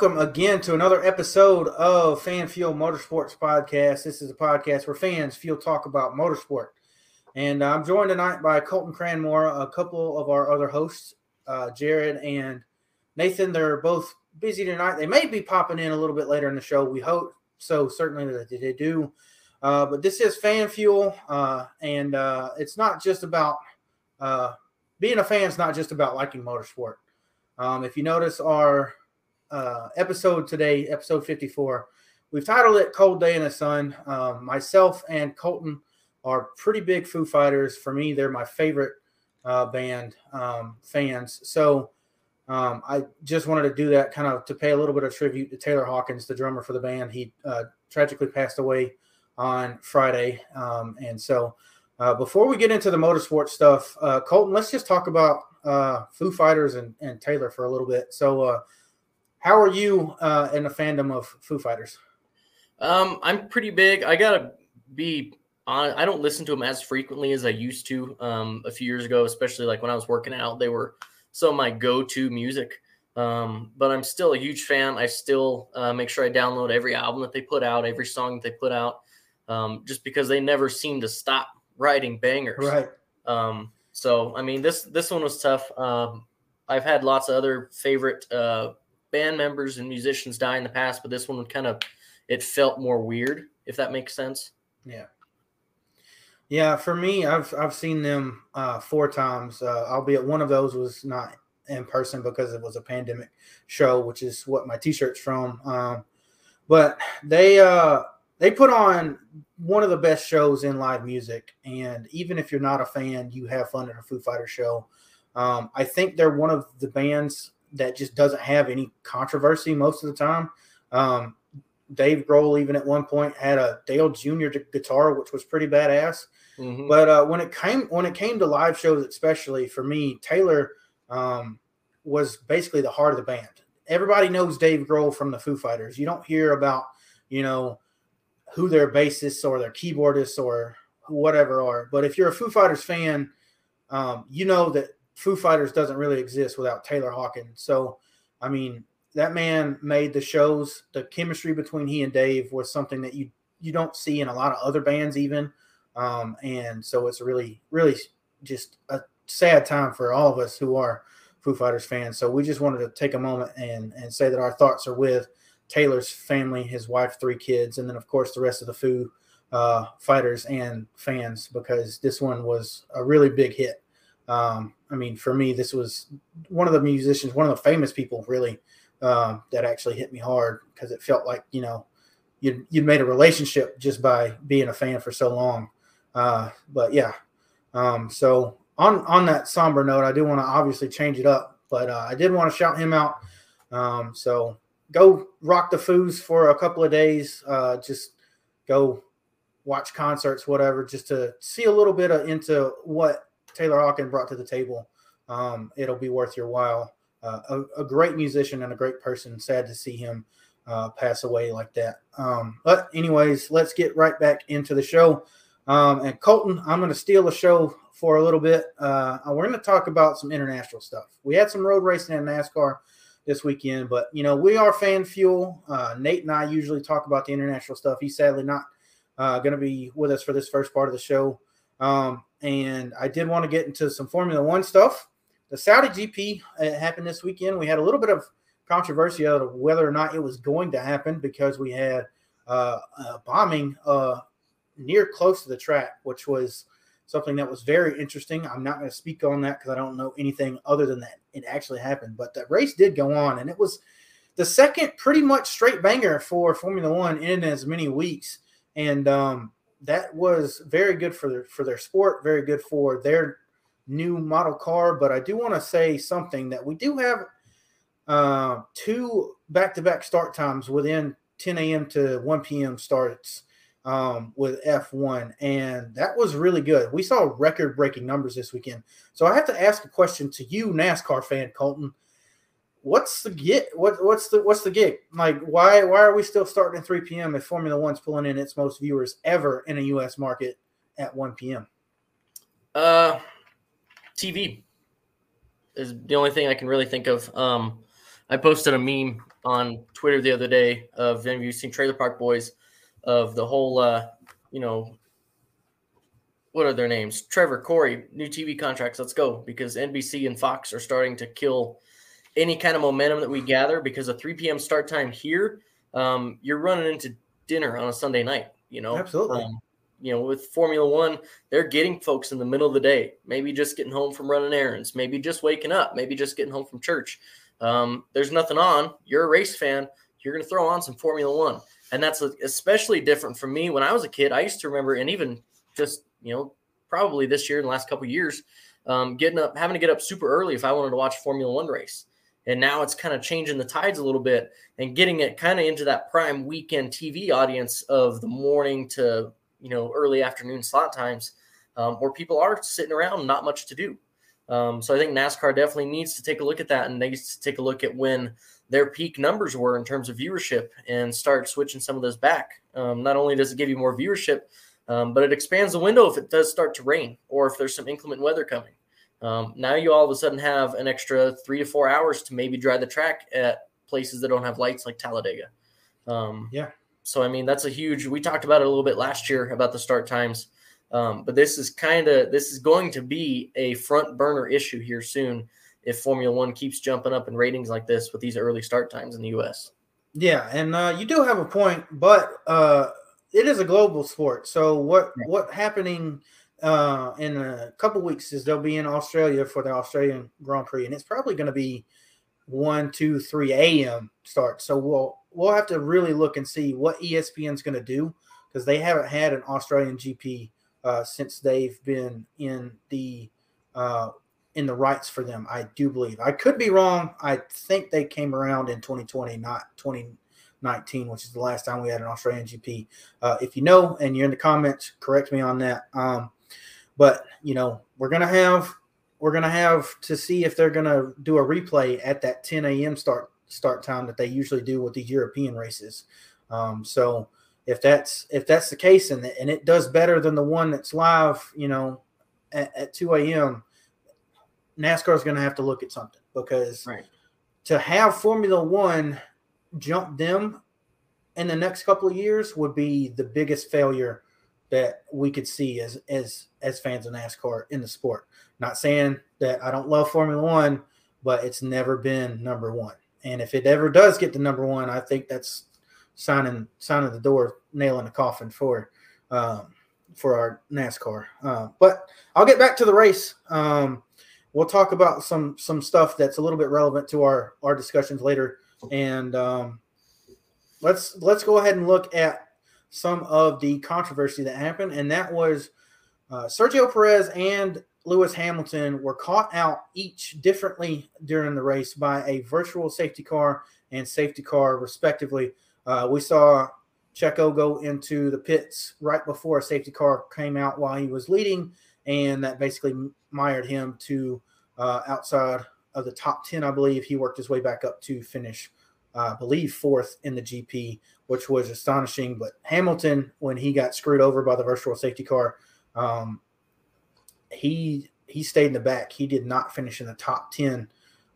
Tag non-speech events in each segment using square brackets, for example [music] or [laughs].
welcome again to another episode of Fan Fuel Motorsports Podcast. This is a podcast where fans feel talk about motorsport. And I'm joined tonight by Colton Cranmore, a couple of our other hosts, uh, Jared and Nathan. They're both busy tonight. They may be popping in a little bit later in the show. We hope so, certainly that they do. Uh, but this is Fan Fuel, uh, and uh, it's not just about uh, being a fan, it's not just about liking motorsport. Um, if you notice our uh, episode today, episode 54, we've titled it Cold Day in the Sun. Um, myself and Colton are pretty big Foo Fighters. For me, they're my favorite uh, band um, fans. So um, I just wanted to do that kind of to pay a little bit of tribute to Taylor Hawkins, the drummer for the band. He uh, tragically passed away on Friday. Um, and so uh, before we get into the motorsport stuff, uh, Colton, let's just talk about uh, Foo Fighters and, and Taylor for a little bit. So, uh, how are you uh, in the fandom of Foo Fighters? Um, I'm pretty big. I gotta be on. I don't listen to them as frequently as I used to um, a few years ago, especially like when I was working out. They were some of my go-to music. Um, but I'm still a huge fan. I still uh, make sure I download every album that they put out, every song that they put out, um, just because they never seem to stop writing bangers. Right. Um, so I mean, this this one was tough. Um, I've had lots of other favorite uh, band members and musicians die in the past, but this one would kind of it felt more weird, if that makes sense. Yeah. Yeah, for me, I've I've seen them uh, four times. Uh, albeit one of those was not in person because it was a pandemic show, which is what my T-shirt's from. Um, but they uh, they put on one of the best shows in live music, and even if you're not a fan, you have fun at a Foo Fighter show. Um, I think they're one of the bands that just doesn't have any controversy most of the time. Um, Dave Grohl even at one point had a Dale Jr. guitar, which was pretty badass. Mm-hmm. But uh, when it came when it came to live shows, especially for me, Taylor um, was basically the heart of the band. Everybody knows Dave Grohl from the Foo Fighters. You don't hear about you know who their bassists or their keyboardists or whatever are. But if you're a Foo Fighters fan, um, you know that Foo Fighters doesn't really exist without Taylor Hawkins. So, I mean, that man made the shows. The chemistry between he and Dave was something that you you don't see in a lot of other bands, even. Um, and so it's really, really just a sad time for all of us who are Foo Fighters fans. So we just wanted to take a moment and and say that our thoughts are with Taylor's family, his wife, three kids, and then of course the rest of the Foo uh, fighters and fans because this one was a really big hit. Um, I mean, for me, this was one of the musicians, one of the famous people, really, um, that actually hit me hard because it felt like you know you you made a relationship just by being a fan for so long. Uh, but yeah, um, so on on that somber note, I do want to obviously change it up, but uh, I did want to shout him out. Um, so go rock the foos for a couple of days. Uh, just go watch concerts, whatever, just to see a little bit of, into what Taylor Hawkins brought to the table. Um, it'll be worth your while. Uh, a, a, great musician and a great person. Sad to see him uh, pass away like that. Um, but anyways, let's get right back into the show. Um, and Colton, I'm going to steal the show for a little bit. Uh, we're going to talk about some international stuff. We had some road racing in NASCAR this weekend. But you know, we are fan fuel. Uh, Nate and I usually talk about the international stuff. He's sadly not uh, going to be with us for this first part of the show. Um, and I did want to get into some Formula One stuff. The Saudi GP uh, happened this weekend. We had a little bit of controversy of whether or not it was going to happen because we had uh, bombing uh, near close to the track, which was something that was very interesting. I'm not going to speak on that because I don't know anything other than that it actually happened. But the race did go on, and it was the second pretty much straight banger for Formula One in as many weeks, and um, that was very good for their for their sport, very good for their new model car. But I do want to say something that we do have uh, two back to back start times within 10 a.m. to 1 p.m. starts um, with F1, and that was really good. We saw record breaking numbers this weekend. So I have to ask a question to you, NASCAR fan Colton. What's the get? What what's the what's the gig? Like why why are we still starting at 3 p.m. if Formula One's pulling in its most viewers ever in a U.S. market at 1 p.m. Uh, TV is the only thing I can really think of. Um, I posted a meme on Twitter the other day of of you seen Trailer Park Boys of the whole, uh, you know, what are their names? Trevor, Corey, new TV contracts. Let's go because NBC and Fox are starting to kill any kind of momentum that we gather because a 3 p.m. start time here, um, you're running into dinner on a Sunday night. You know, absolutely. Um, you know, with Formula One, they're getting folks in the middle of the day, maybe just getting home from running errands, maybe just waking up, maybe just getting home from church. Um, there's nothing on. You're a race fan. You're going to throw on some Formula One. And that's especially different for me. When I was a kid, I used to remember, and even just, you know, probably this year in the last couple years, um, getting up, having to get up super early if I wanted to watch Formula One race. And now it's kind of changing the tides a little bit and getting it kind of into that prime weekend TV audience of the morning to you know early afternoon slot times um, where people are sitting around not much to do. Um, so i think nascar definitely needs to take a look at that and needs to take a look at when their peak numbers were in terms of viewership and start switching some of those back. Um, not only does it give you more viewership um, but it expands the window if it does start to rain or if there's some inclement weather coming um, now you all of a sudden have an extra three to four hours to maybe dry the track at places that don't have lights like talladega um, yeah so I mean, that's a huge. We talked about it a little bit last year about the start times, um, but this is kind of this is going to be a front burner issue here soon if Formula One keeps jumping up in ratings like this with these early start times in the U.S. Yeah, and uh, you do have a point, but uh, it is a global sport. So what yeah. what happening uh, in a couple weeks is they'll be in Australia for the Australian Grand Prix, and it's probably going to be one, two, three a.m. start. So we'll we'll have to really look and see what ESPN's going to do because they haven't had an Australian GP uh, since they've been in the uh, in the rights for them. I do believe. I could be wrong. I think they came around in 2020, not 2019, which is the last time we had an Australian GP. Uh, if you know and you're in the comments, correct me on that. Um, but you know, we're gonna have we're gonna have to see if they're gonna do a replay at that 10 a.m. start start time that they usually do with these European races. Um, so if that's if that's the case and and it does better than the one that's live, you know, at, at 2 a.m., NASCAR is going to have to look at something because right. to have Formula One jump them in the next couple of years would be the biggest failure that we could see as as as fans of NASCAR in the sport. Not saying that I don't love Formula One, but it's never been number one. And if it ever does get to number one, I think that's signing signing the door, nailing the coffin for um, for our NASCAR. Uh, but I'll get back to the race. Um, we'll talk about some some stuff that's a little bit relevant to our our discussions later, and um, let's let's go ahead and look at some of the controversy that happened, and that was uh, Sergio Perez and Lewis Hamilton were caught out each differently during the race by a virtual safety car and safety car, respectively. Uh, we saw Checo go into the pits right before a safety car came out while he was leading, and that basically mired him to uh, outside of the top 10, I believe. He worked his way back up to finish, uh, I believe, fourth in the GP, which was astonishing. But Hamilton, when he got screwed over by the virtual safety car, um, he he stayed in the back. He did not finish in the top ten,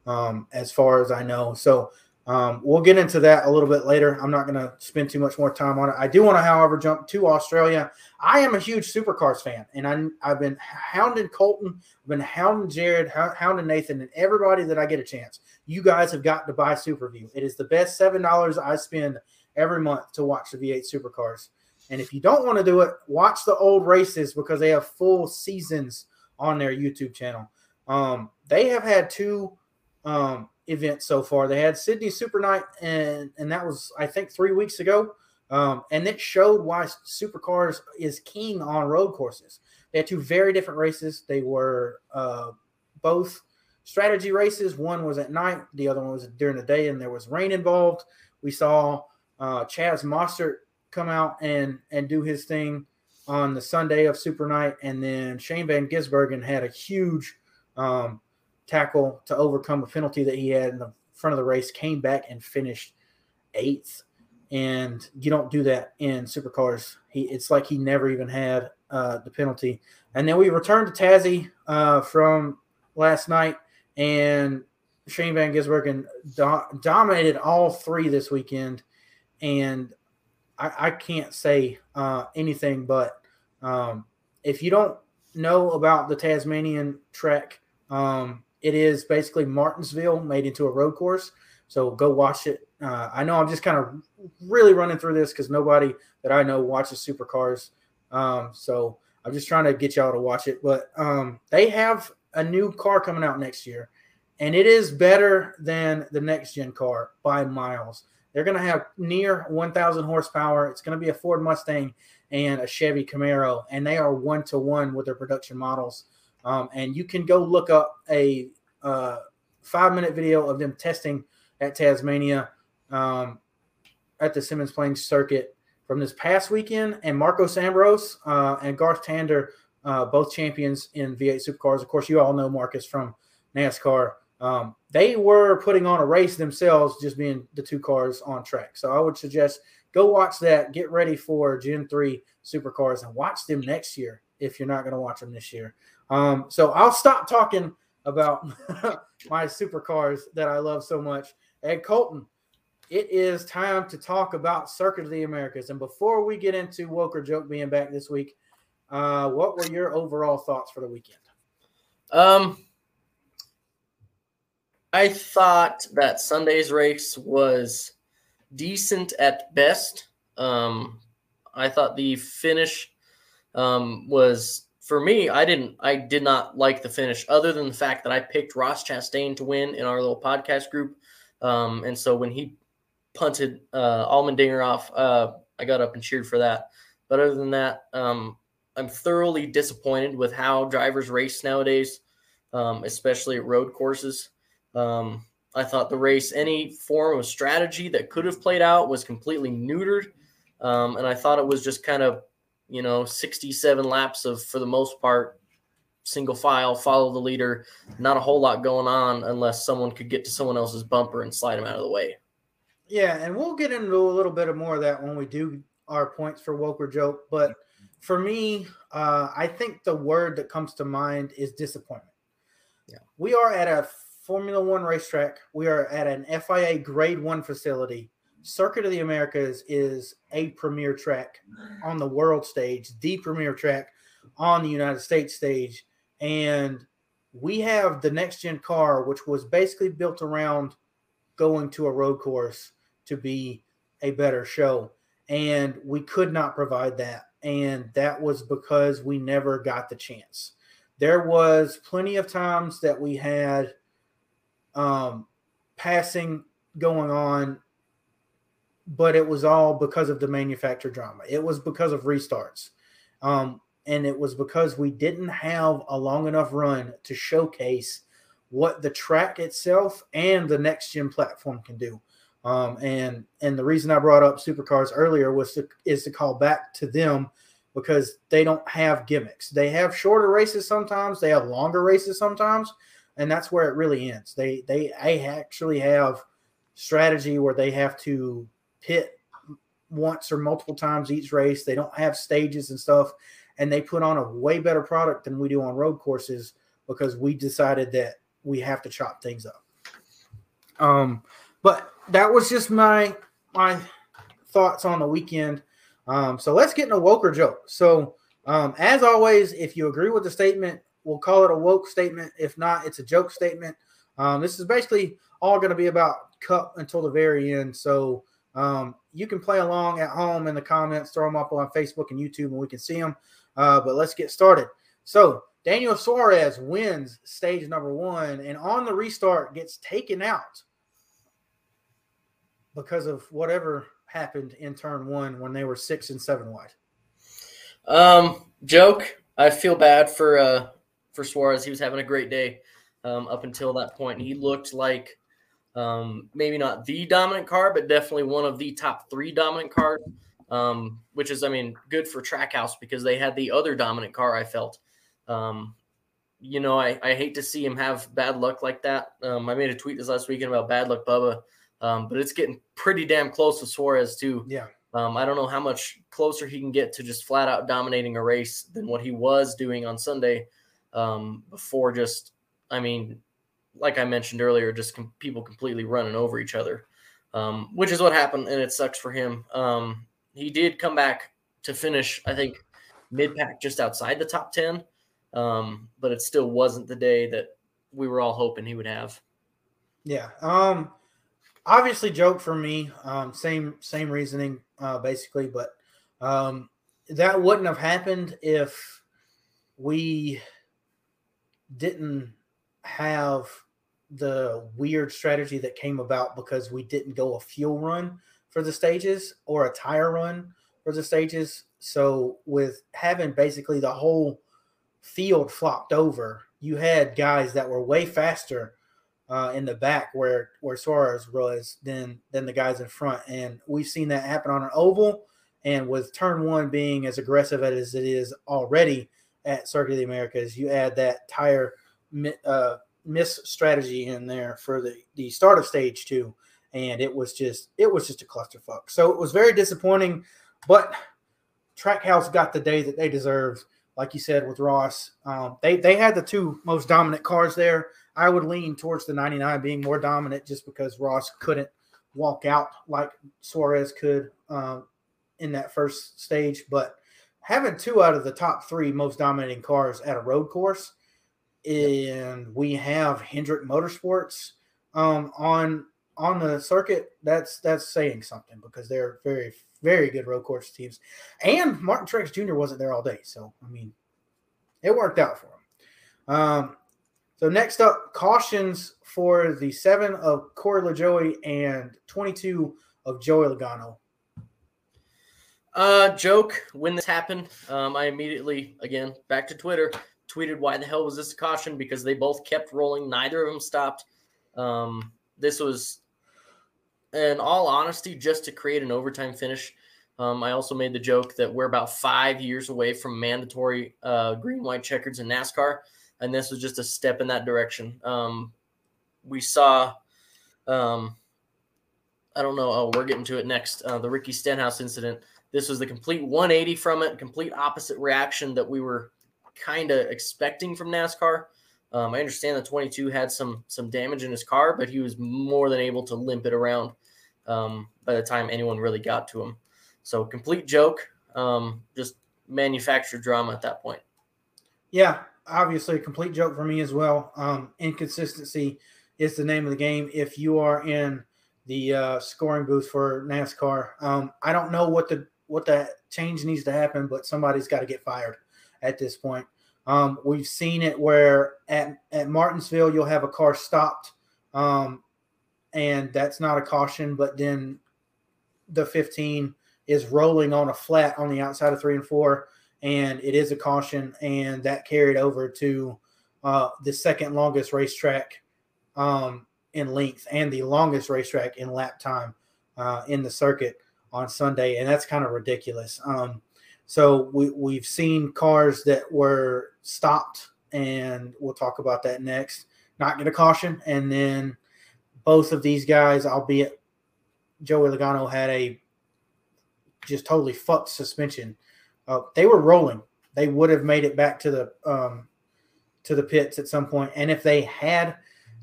um, as far as I know. So um, we'll get into that a little bit later. I'm not going to spend too much more time on it. I do want to, however, jump to Australia. I am a huge supercars fan, and I, I've been hounding Colton, I've been hounding Jared, hounding Nathan, and everybody that I get a chance. You guys have got to buy SuperView. It is the best seven dollars I spend every month to watch the V8 supercars. And if you don't want to do it, watch the old races because they have full seasons on their YouTube channel. Um, they have had two um, events so far. They had Sydney Super Night, and and that was I think three weeks ago. Um, and it showed why supercars is king on road courses. They had two very different races. They were uh, both strategy races. One was at night, the other one was during the day, and there was rain involved. We saw uh, Chaz Mostert come out and and do his thing on the Sunday of Super Night, and then Shane Van Gisbergen had a huge um, tackle to overcome a penalty that he had in the front of the race, came back and finished eighth. And you don't do that in supercars. He it's like he never even had uh, the penalty. And then we returned to Tassie uh, from last night, and Shane Van Gisbergen do- dominated all three this weekend, and I, I can't say uh, anything but um, if you don't know about the Tasmanian track, um, it is basically Martinsville made into a road course. So go watch it. Uh, I know I'm just kind of really running through this because nobody that I know watches supercars. Um, so I'm just trying to get y'all to watch it. But um, they have a new car coming out next year, and it is better than the next gen car by miles. They're going to have near 1,000 horsepower. It's going to be a Ford Mustang and a Chevy Camaro, and they are one to one with their production models. Um, and you can go look up a uh, five minute video of them testing at Tasmania um, at the Symmons Plains circuit from this past weekend. And Marcos Ambrose uh, and Garth Tander, uh, both champions in V8 supercars. Of course, you all know Marcos from NASCAR. Um, they were putting on a race themselves, just being the two cars on track. So I would suggest go watch that. Get ready for Gen 3 supercars and watch them next year if you're not going to watch them this year. Um, so I'll stop talking about [laughs] my supercars that I love so much. And Colton, it is time to talk about Circuit of the Americas. And before we get into Woke or Joke being back this week, uh, what were your overall thoughts for the weekend? Um, I thought that Sunday's race was decent at best. Um, I thought the finish um, was for me. I didn't. I did not like the finish, other than the fact that I picked Ross Chastain to win in our little podcast group. Um, and so when he punted uh, Allmendinger off, uh, I got up and cheered for that. But other than that, um, I'm thoroughly disappointed with how drivers race nowadays, um, especially at road courses. Um, I thought the race, any form of strategy that could have played out, was completely neutered. Um, and I thought it was just kind of, you know, 67 laps of, for the most part, single file, follow the leader. Not a whole lot going on unless someone could get to someone else's bumper and slide them out of the way. Yeah, and we'll get into a little bit of more of that when we do our points for woke or joke. But for me, uh, I think the word that comes to mind is disappointment. Yeah. We are at a Formula One racetrack. We are at an FIA Grade One facility. Circuit of the Americas is a premier track on the world stage, the premier track on the United States stage, and we have the next gen car, which was basically built around going to a road course to be a better show, and we could not provide that, and that was because we never got the chance. There was plenty of times that we had um, passing going on, but it was all because of the manufacturer drama. It was because of restarts. Um, and it was because we didn't have a long enough run to showcase what the track itself and the next gen platform can do. Um, and and the reason I brought up supercars earlier was to, is to call back to them because they don't have gimmicks. They have shorter races sometimes, they have longer races sometimes, and that's where it really ends. They they, they actually have strategy where they have to pit once or multiple times each race. They don't have stages and stuff, and they put on a way better product than we do on road courses because we decided that we have to chop things up. Um, but that was just my my thoughts on the weekend. Um, so let's get into Woke or joke. So um, as always, if you agree with the statement, we'll call it a woke statement. If not, it's a joke statement. Um, this is basically all going to be about cup until the very end. So um, you can play along at home in the comments, throw them up on Facebook and YouTube, and we can see them. Uh, but let's get started. So Daniel Suarez wins stage number one, and on the restart gets taken out because of whatever happened in turn one when they were six and seven wide. Um, joke. I feel bad for uh for Suarez. He was having a great day um, up until that point. He looked like um, maybe not the dominant car, but definitely one of the top three dominant cars. Um, which is, I mean, good for Trackhouse because they had the other dominant car. I felt, um, you know, I, I hate to see him have bad luck like that. Um, I made a tweet this last weekend about bad luck Bubba, um, but it's getting pretty damn close to Suarez too. Yeah. Um, I don't know how much closer he can get to just flat out dominating a race than what he was doing on Sunday um, before just, I mean, like I mentioned earlier, just com- people completely running over each other, um, which is what happened, and it sucks for him. Um, he did come back to finish, I think, mid pack just outside the top 10, um, but it still wasn't the day that we were all hoping he would have. Yeah. Um, obviously, joke for me. Um, same same reasoning, uh, basically, but um, that wouldn't have happened if we didn't have the weird strategy that came about because we didn't go a fuel run for the stages or a tire run for the stages. So with having basically the whole field flopped over, you had guys that were way faster uh, in the back where where Suarez was than than the guys in front, and we've seen that happen on an oval. And with turn one being as aggressive as it is already at Circuit of the Americas, you add that tire uh, miss strategy in there for the the start of stage two, and it was just it was just a clusterfuck. So it was very disappointing, but Trackhouse got the day that they deserved. Like you said with Ross, um, they they had the two most dominant cars there. I would lean towards the 99 being more dominant just because Ross couldn't walk out like Suarez could um, in that first stage. But having two out of the top three most dominating cars at a road course, and we have Hendrick Motorsports um, on on the circuit, that's that's saying something because they're very very good road course teams. And Martin Truex Jr. wasn't there all day, so I mean, it worked out for him. Um, so next up, cautions for the seven of Corey LaJoie and twenty-two of Joey Logano. Uh, joke. When this happened, um, I immediately again back to Twitter tweeted, "Why the hell was this a caution?" Because they both kept rolling. Neither of them stopped. Um, this was, in all honesty, just to create an overtime finish. Um, I also made the joke that we're about five years away from mandatory uh, green, white checkers in NASCAR, and this was just a step in that direction. Um, we saw, um, I don't know. Oh, we're getting to it next. Uh, the Ricky Stenhouse incident. This was the complete 180 from it, complete opposite reaction that we were kind of expecting from NASCAR. Um, I understand the 22 had some some damage in his car, but he was more than able to limp it around um, by the time anyone really got to him. So complete joke, um, just manufactured drama at that point. Yeah, obviously a complete joke for me as well. Um, inconsistency is the name of the game. If you are in the uh, scoring booth for NASCAR, um, I don't know what the what that change needs to happen, but somebody's got to get fired at this point. Um, we've seen it where at, at Martinsville, you'll have a car stopped, um, and that's not a caution, but then the 15 is rolling on a flat on the outside of three and four, and it is a caution, and that carried over to uh, the second longest racetrack um, in length and the longest racetrack in lap time uh, in the circuit on Sunday, and that's kind of ridiculous. Um, so we, we've seen cars that were stopped, and we'll talk about that next. Not get a caution, and then both of these guys, albeit Joey Logano had a just totally fucked suspension. Uh, they were rolling. They would have made it back to the um, to the pits at some point, and if they had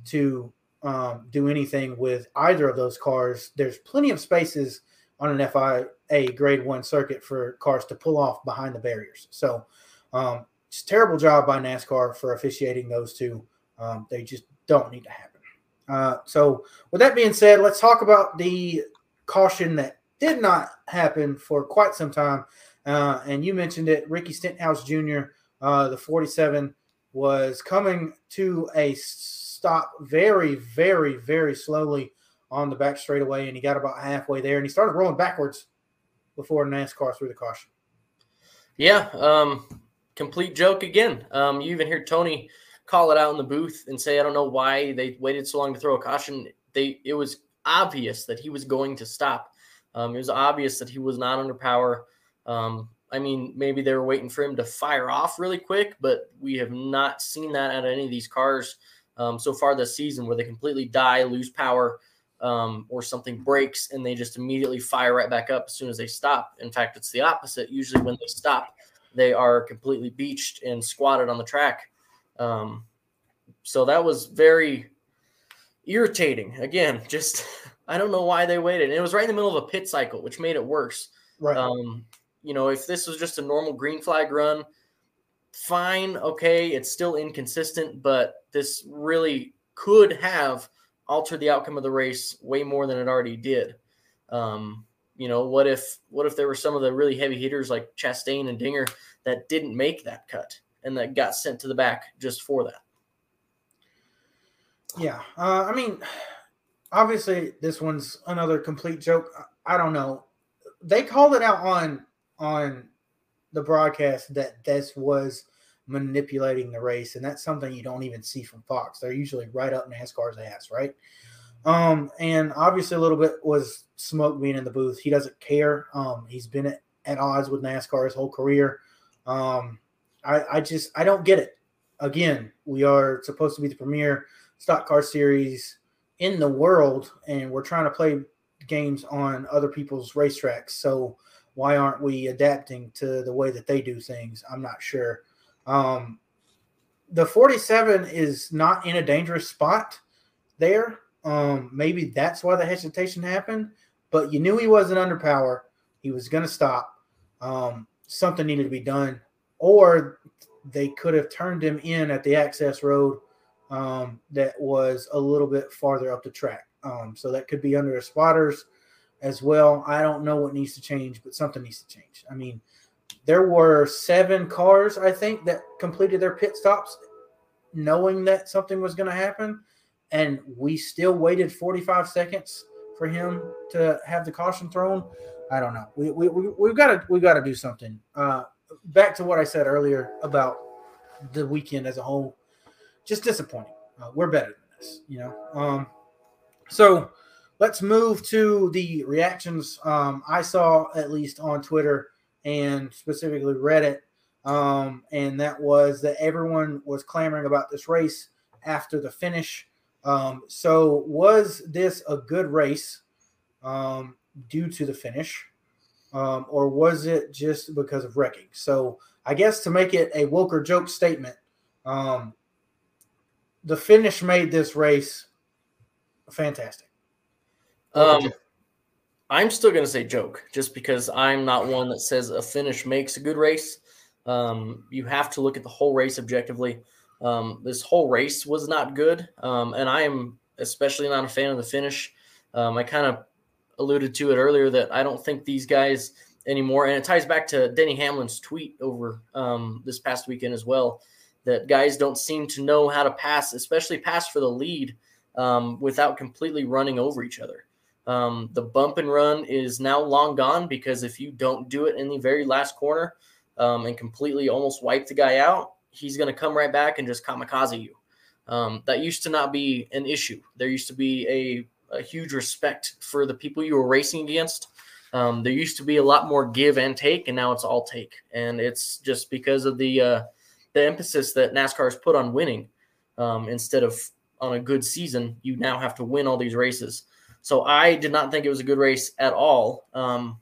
to um, do anything with either of those cars, there's plenty of spaces on an FIA Grade One circuit for cars to pull off behind the barriers. So, um, it's a terrible job by NASCAR for officiating those two. Um, they just don't need to happen. Uh, so, with that being said, let's talk about the caution that did not happen for quite some time. Uh, and you mentioned it, Ricky Stenhouse Jr., uh, the 47, was coming to a stop very, very, very slowly on the back straightaway, and he got about halfway there, and he started rolling backwards before NASCAR threw the caution. Yeah, um, complete joke again. Um, you even hear Tony call it out in the booth and say, "I don't know why they waited so long to throw a caution." They it was obvious that he was going to stop. Um, it was obvious that he was not under power. Um, I mean, maybe they were waiting for him to fire off really quick, but we have not seen that at any of these cars um, so far this season where they completely die, lose power, um, or something breaks and they just immediately fire right back up as soon as they stop. In fact, it's the opposite. Usually, when they stop, they are completely beached and squatted on the track. Um, so that was very, irritating. Again, [laughs] just I don't know why they waited. And it was right in the middle of a pit cycle, which made it worse. Right. Um, you know, if this was just a normal green flag run, fine, okay, it's still inconsistent, but this really could have altered the outcome of the race way more than it already did. Um, you know, what if what if there were some of the really heavy hitters like Chastain and Dinger that didn't make that cut and that got sent to the back just for that? Yeah, uh, I mean, obviously this one's another complete joke. I don't know. They called it out on on the broadcast that this was manipulating the race, and that's something you don't even see from Fox. They're usually right up NASCAR's ass, right? Um, and obviously a little bit was smoke being in the booth. He doesn't care. Um, he's been at, at odds with NASCAR his whole career. Um, I, I just I don't get it. Again, we are supposed to be the premier stock car series in the world, and we're trying to play games on other people's racetracks. So why aren't we adapting to the way that they do things? I'm not sure. Um, the 47 is not in a dangerous spot there. Um, maybe that's why the hesitation happened, but you knew he wasn't under power. He was going to stop. Um, something needed to be done, or they could have turned him in at the access road um, that was a little bit farther up the track. Um, so that could be under the spotters as well. I don't know what needs to change, but something needs to change. I mean, there were seven cars, I think, that completed their pit stops knowing that something was going to happen. And we still waited 45 seconds for him to have the caution thrown. I don't know. We, we, we, we've got to we've got to do something. Uh, back to what I said earlier about the weekend as a whole, just disappointing. Uh, we're better than this, you know. Um, so let's move to the reactions um, I saw at least on Twitter and specifically Reddit, um, and that was that everyone was clamoring about this race after the finish. Um, so, was this a good race um, due to the finish, um, or was it just because of wrecking? So, I guess to make it a woke or joke statement, um, the finish made this race fantastic. Um, I'm still going to say joke just because I'm not one that says a finish makes a good race. Um, you have to look at the whole race objectively. Um, this whole race was not good, um, and I am especially not a fan of the finish. Um, I kind of alluded to it earlier that I don't think these guys anymore, and it ties back to Denny Hamlin's tweet over um, this past weekend as well. That guys don't seem to know how to pass, especially pass for the lead, um, without completely running over each other. Um, the bump and run is now long gone because if you don't do it in the very last corner um, and completely almost wipe the guy out, he's going to come right back and just kamikaze you. Um, that used to not be an issue. There used to be a, a huge respect for the people you were racing against. Um, there used to be a lot more give and take, and now it's all take. And it's just because of the uh, the emphasis that NASCAR has put on winning um, instead of on a good season. You now have to win all these races. So I did not think it was a good race at all. Um,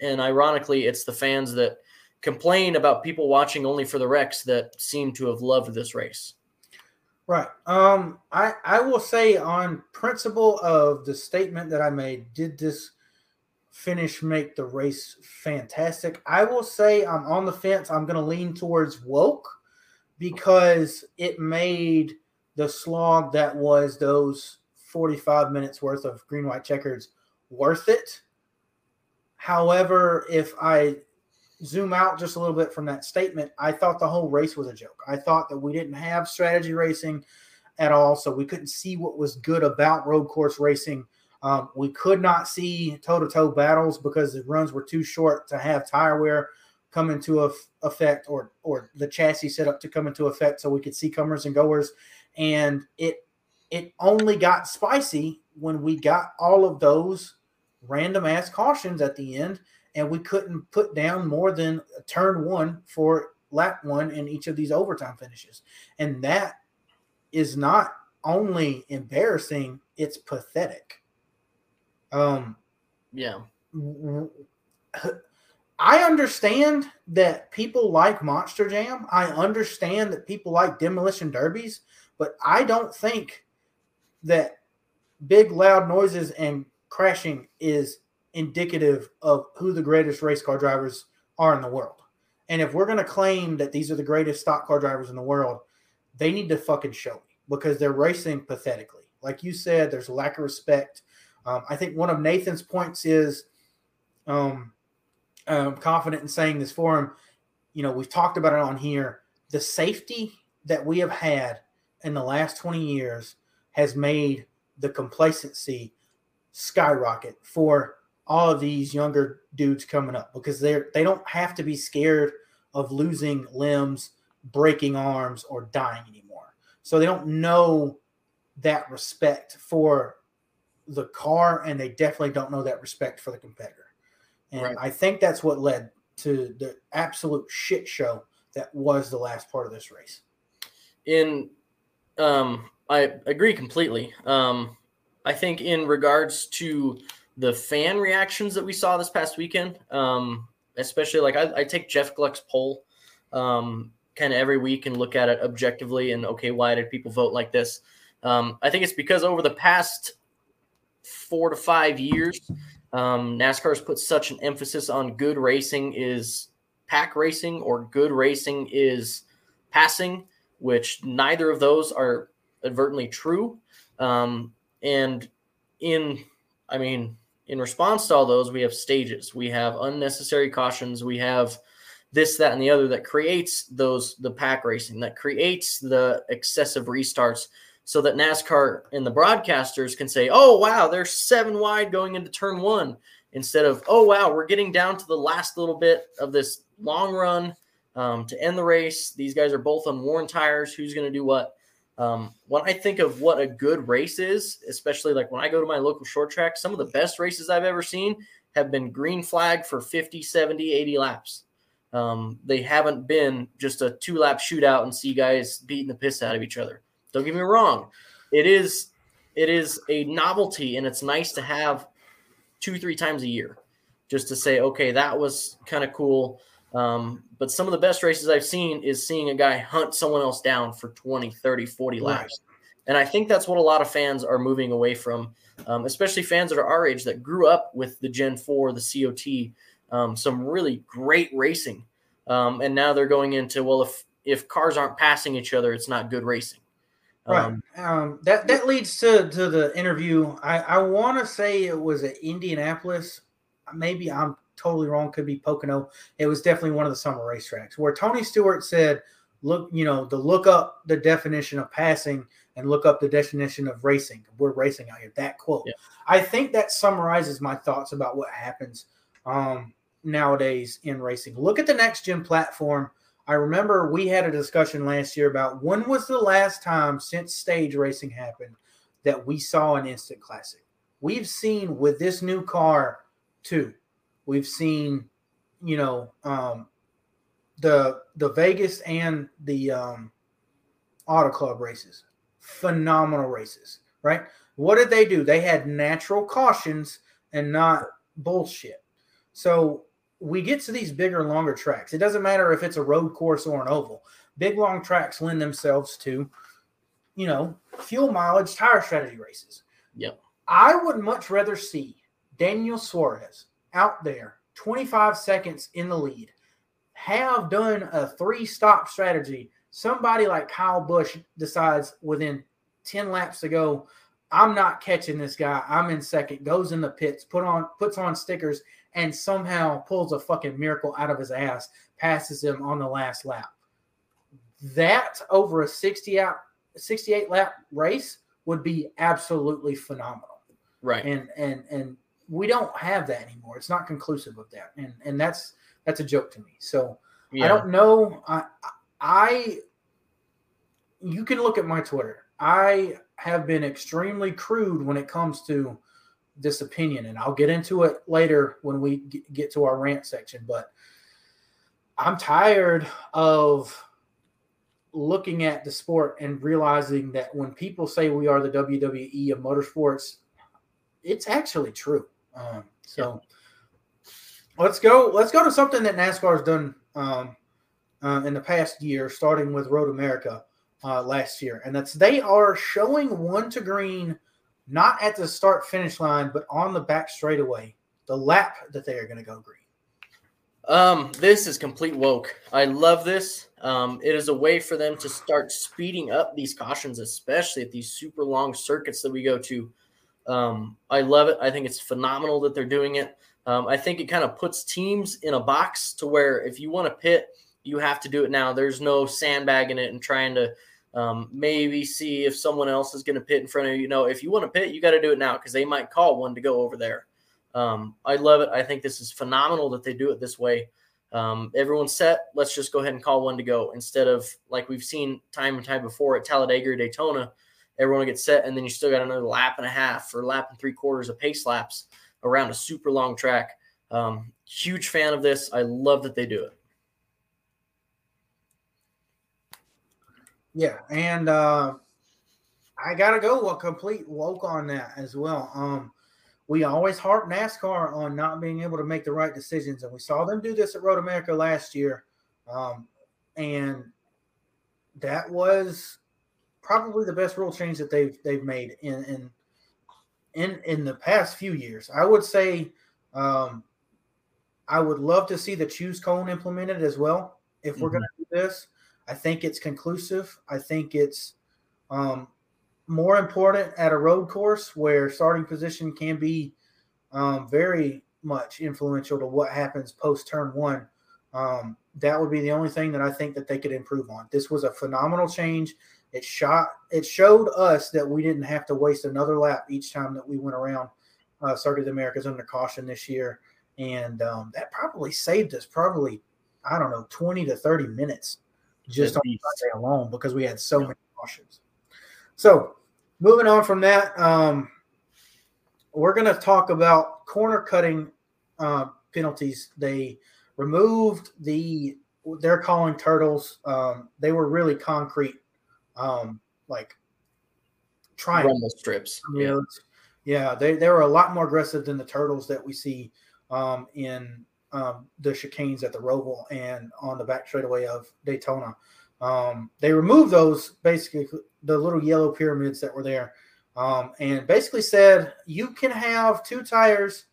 and ironically, it's the fans that complain about people watching only for the wrecks that seem to have loved this race. Right. Um, I I will say on principle of the statement that I made, did this finish make the race fantastic? I will say I'm on the fence. I'm going to lean towards woke because it made the slog that was those 45 minutes worth of green white checkers worth it. However, if I zoom out just a little bit from that statement, I thought the whole race was a joke. I thought that we didn't have strategy racing at all, so we couldn't see what was good about road course racing. Um, we could not see toe to toe battles because the runs were too short to have tire wear come into effect or or the chassis set up to come into effect so we could see comers and goers and it it only got spicy when we got all of those random ass cautions at the end and we couldn't put down more than turn one for lap one in each of these overtime finishes. And that is not only embarrassing it's pathetic. Um yeah. i understand that people like monster jam. I understand that people like demolition derbies but i don't think that big loud noises and crashing is indicative of who the greatest race car drivers are in the world. And if we're going to claim that these are the greatest stock car drivers in the world, they need to fucking show me because they're racing pathetically. Like you said, there's a lack of respect. Um, I think one of Nathan's points is um, I'm confident in saying this for him. You know, we've talked about it on here. The safety that we have had in the last 20 years has made the complacency skyrocket for all of these younger dudes coming up because they're they don't have to be scared of losing limbs, breaking arms, or dying anymore. So they don't know that respect for the car, and they definitely don't know that respect for the competitor. And right. I think that's what led to the absolute shit show that was the last part of this race. In, um, I agree completely. Um, I think in regards to the fan reactions that we saw this past weekend, um, especially like I, I take Jeff Gluck's poll um, kind of every week and look at it objectively and okay, why did people vote like this? Um, I think it's because over the past four to five years, um, NASCAR has put such an emphasis on good racing is pack racing or good racing is passing, which neither of those are advertently true. Um, and in, I mean, in response to all those, we have stages, we have unnecessary cautions, we have this, that, and the other that creates those the pack racing, that creates the excessive restarts, so that NASCAR and the broadcasters can say, "Oh wow, they're seven wide going into turn one," instead of, "Oh wow, we're getting down to the last little bit of this long run um, to end the race. These guys are both on worn tires. Who's going to do what?" Um, when I think of what a good race is, especially like when I go to my local short track, some of the best races I've ever seen have been green flag for 50, 70, 80 laps. Um, they haven't been just a two lap shootout and see guys beating the piss out of each other. Don't get me wrong. It is it is a novelty and it's nice to have two, three times a year just to say, okay, that was kind of cool. Um, but some of the best races I've seen is seeing a guy hunt someone else down for 20, 30, 40 laps. Right. And I think that's what a lot of fans are moving away from, um, especially fans that are our age that grew up with the Gen 4, the COT, um, some really great racing. Um, and now they're going into, well, if, if cars aren't passing each other, it's not good racing. Right. Um, um, that that leads to to the interview. I I want to say it was at Indianapolis. Maybe I'm totally wrong. Could be Pocono. It was definitely one of the summer racetracks where Tony Stewart said, "Look, you know, to look up the definition of passing and look up the definition of racing. We're racing out here." That quote. Yeah. I think that summarizes my thoughts about what happens um, nowadays in racing. Look at the next gen platform I remember we had a discussion last year about when was the last time since stage racing happened that we saw an instant classic. We've seen with this new car too. We've seen, you know, um, the the Vegas and the um, Auto Club races, phenomenal races, right? What did they do? They had natural cautions and not bullshit. So we get to these bigger, longer tracks. It doesn't matter if it's a road course or an oval. Big, long tracks lend themselves to, you know, fuel mileage, tire strategy races. Yep. I would much rather see Daniel Suarez out there, 25 seconds in the lead, have done a three stop strategy. Somebody like Kyle Busch decides within 10 laps to go, I'm not catching this guy. I'm in second, goes in the pits, put on puts on stickers, and somehow pulls a fucking miracle out of his ass, passes him on the last lap. That over a 60 out 68 lap race would be absolutely phenomenal. Right. And and and we don't have that anymore. It's not conclusive of that. And and that's that's a joke to me. So yeah. I don't know. I I you can look at my Twitter. I have been extremely crude when it comes to this opinion, and I'll get into it later when we get to our rant section. But I'm tired of looking at the sport and realizing that when people say we are the WWE of motorsports, it's actually true. Um, so let's go. Let's go to something that NASCAR has done um, uh, in the past year, starting with Road America uh, last year, and that's they are showing one to green not at the start finish line, but on the back straightaway, the lap that they are going to go green. Um, this is complete woke. I love this. Um, it is a way for them to start speeding up these cautions, especially at these super long circuits that we go to. Um, I love it. I think it's phenomenal that they're doing it. Um, I think it kind of puts teams in a box to where if you want to pit, you have to do it now. There's no sandbagging it and trying to um, maybe see if someone else is going to pit in front of you. You know, if you want to pit, you got to do it now because they might call one to go over there. Um, I love it. I think this is phenomenal that they do it this way. Um, everyone's set. Let's just go ahead and call one to go instead of like we've seen time and time before at Talladega or Daytona. Everyone gets set, and then you still got another lap and a half or lap and three quarters of pace laps around a super long track. Um, huge fan of this. I love that they do it. Yeah, and uh, I gotta go a complete woke on that as well. Um, we always harp NASCAR on not being able to make the right decisions, and we saw them do this at Road America last year, um, and that was probably the best rule change that they've they've made in in in, in the past few years. I would say um, I would love to see the choose cone implemented as well if we're mm-hmm. going to do this. I think it's conclusive. I think it's um, more important at a road course where starting position can be um, very much influential to what happens post turn one. Um, that would be the only thing that I think that they could improve on. This was a phenomenal change. It shot. It showed us that we didn't have to waste another lap each time that we went around uh, Circuit of the Americas under caution this year, and um, that probably saved us probably I don't know twenty to thirty minutes just on Sunday alone because we had so yeah. many cautions. So moving on from that, um, we're going to talk about corner cutting uh, penalties. They removed the they're calling turtles. Um, they were really concrete, um, like trying rumble strips. Yeah, yeah, they they were a lot more aggressive than the turtles that we see um, in um, the chicanes at the Roval and on the back straightaway of Daytona. Um, they removed those basically the little yellow pyramids that were there, um, and basically said you can have two tires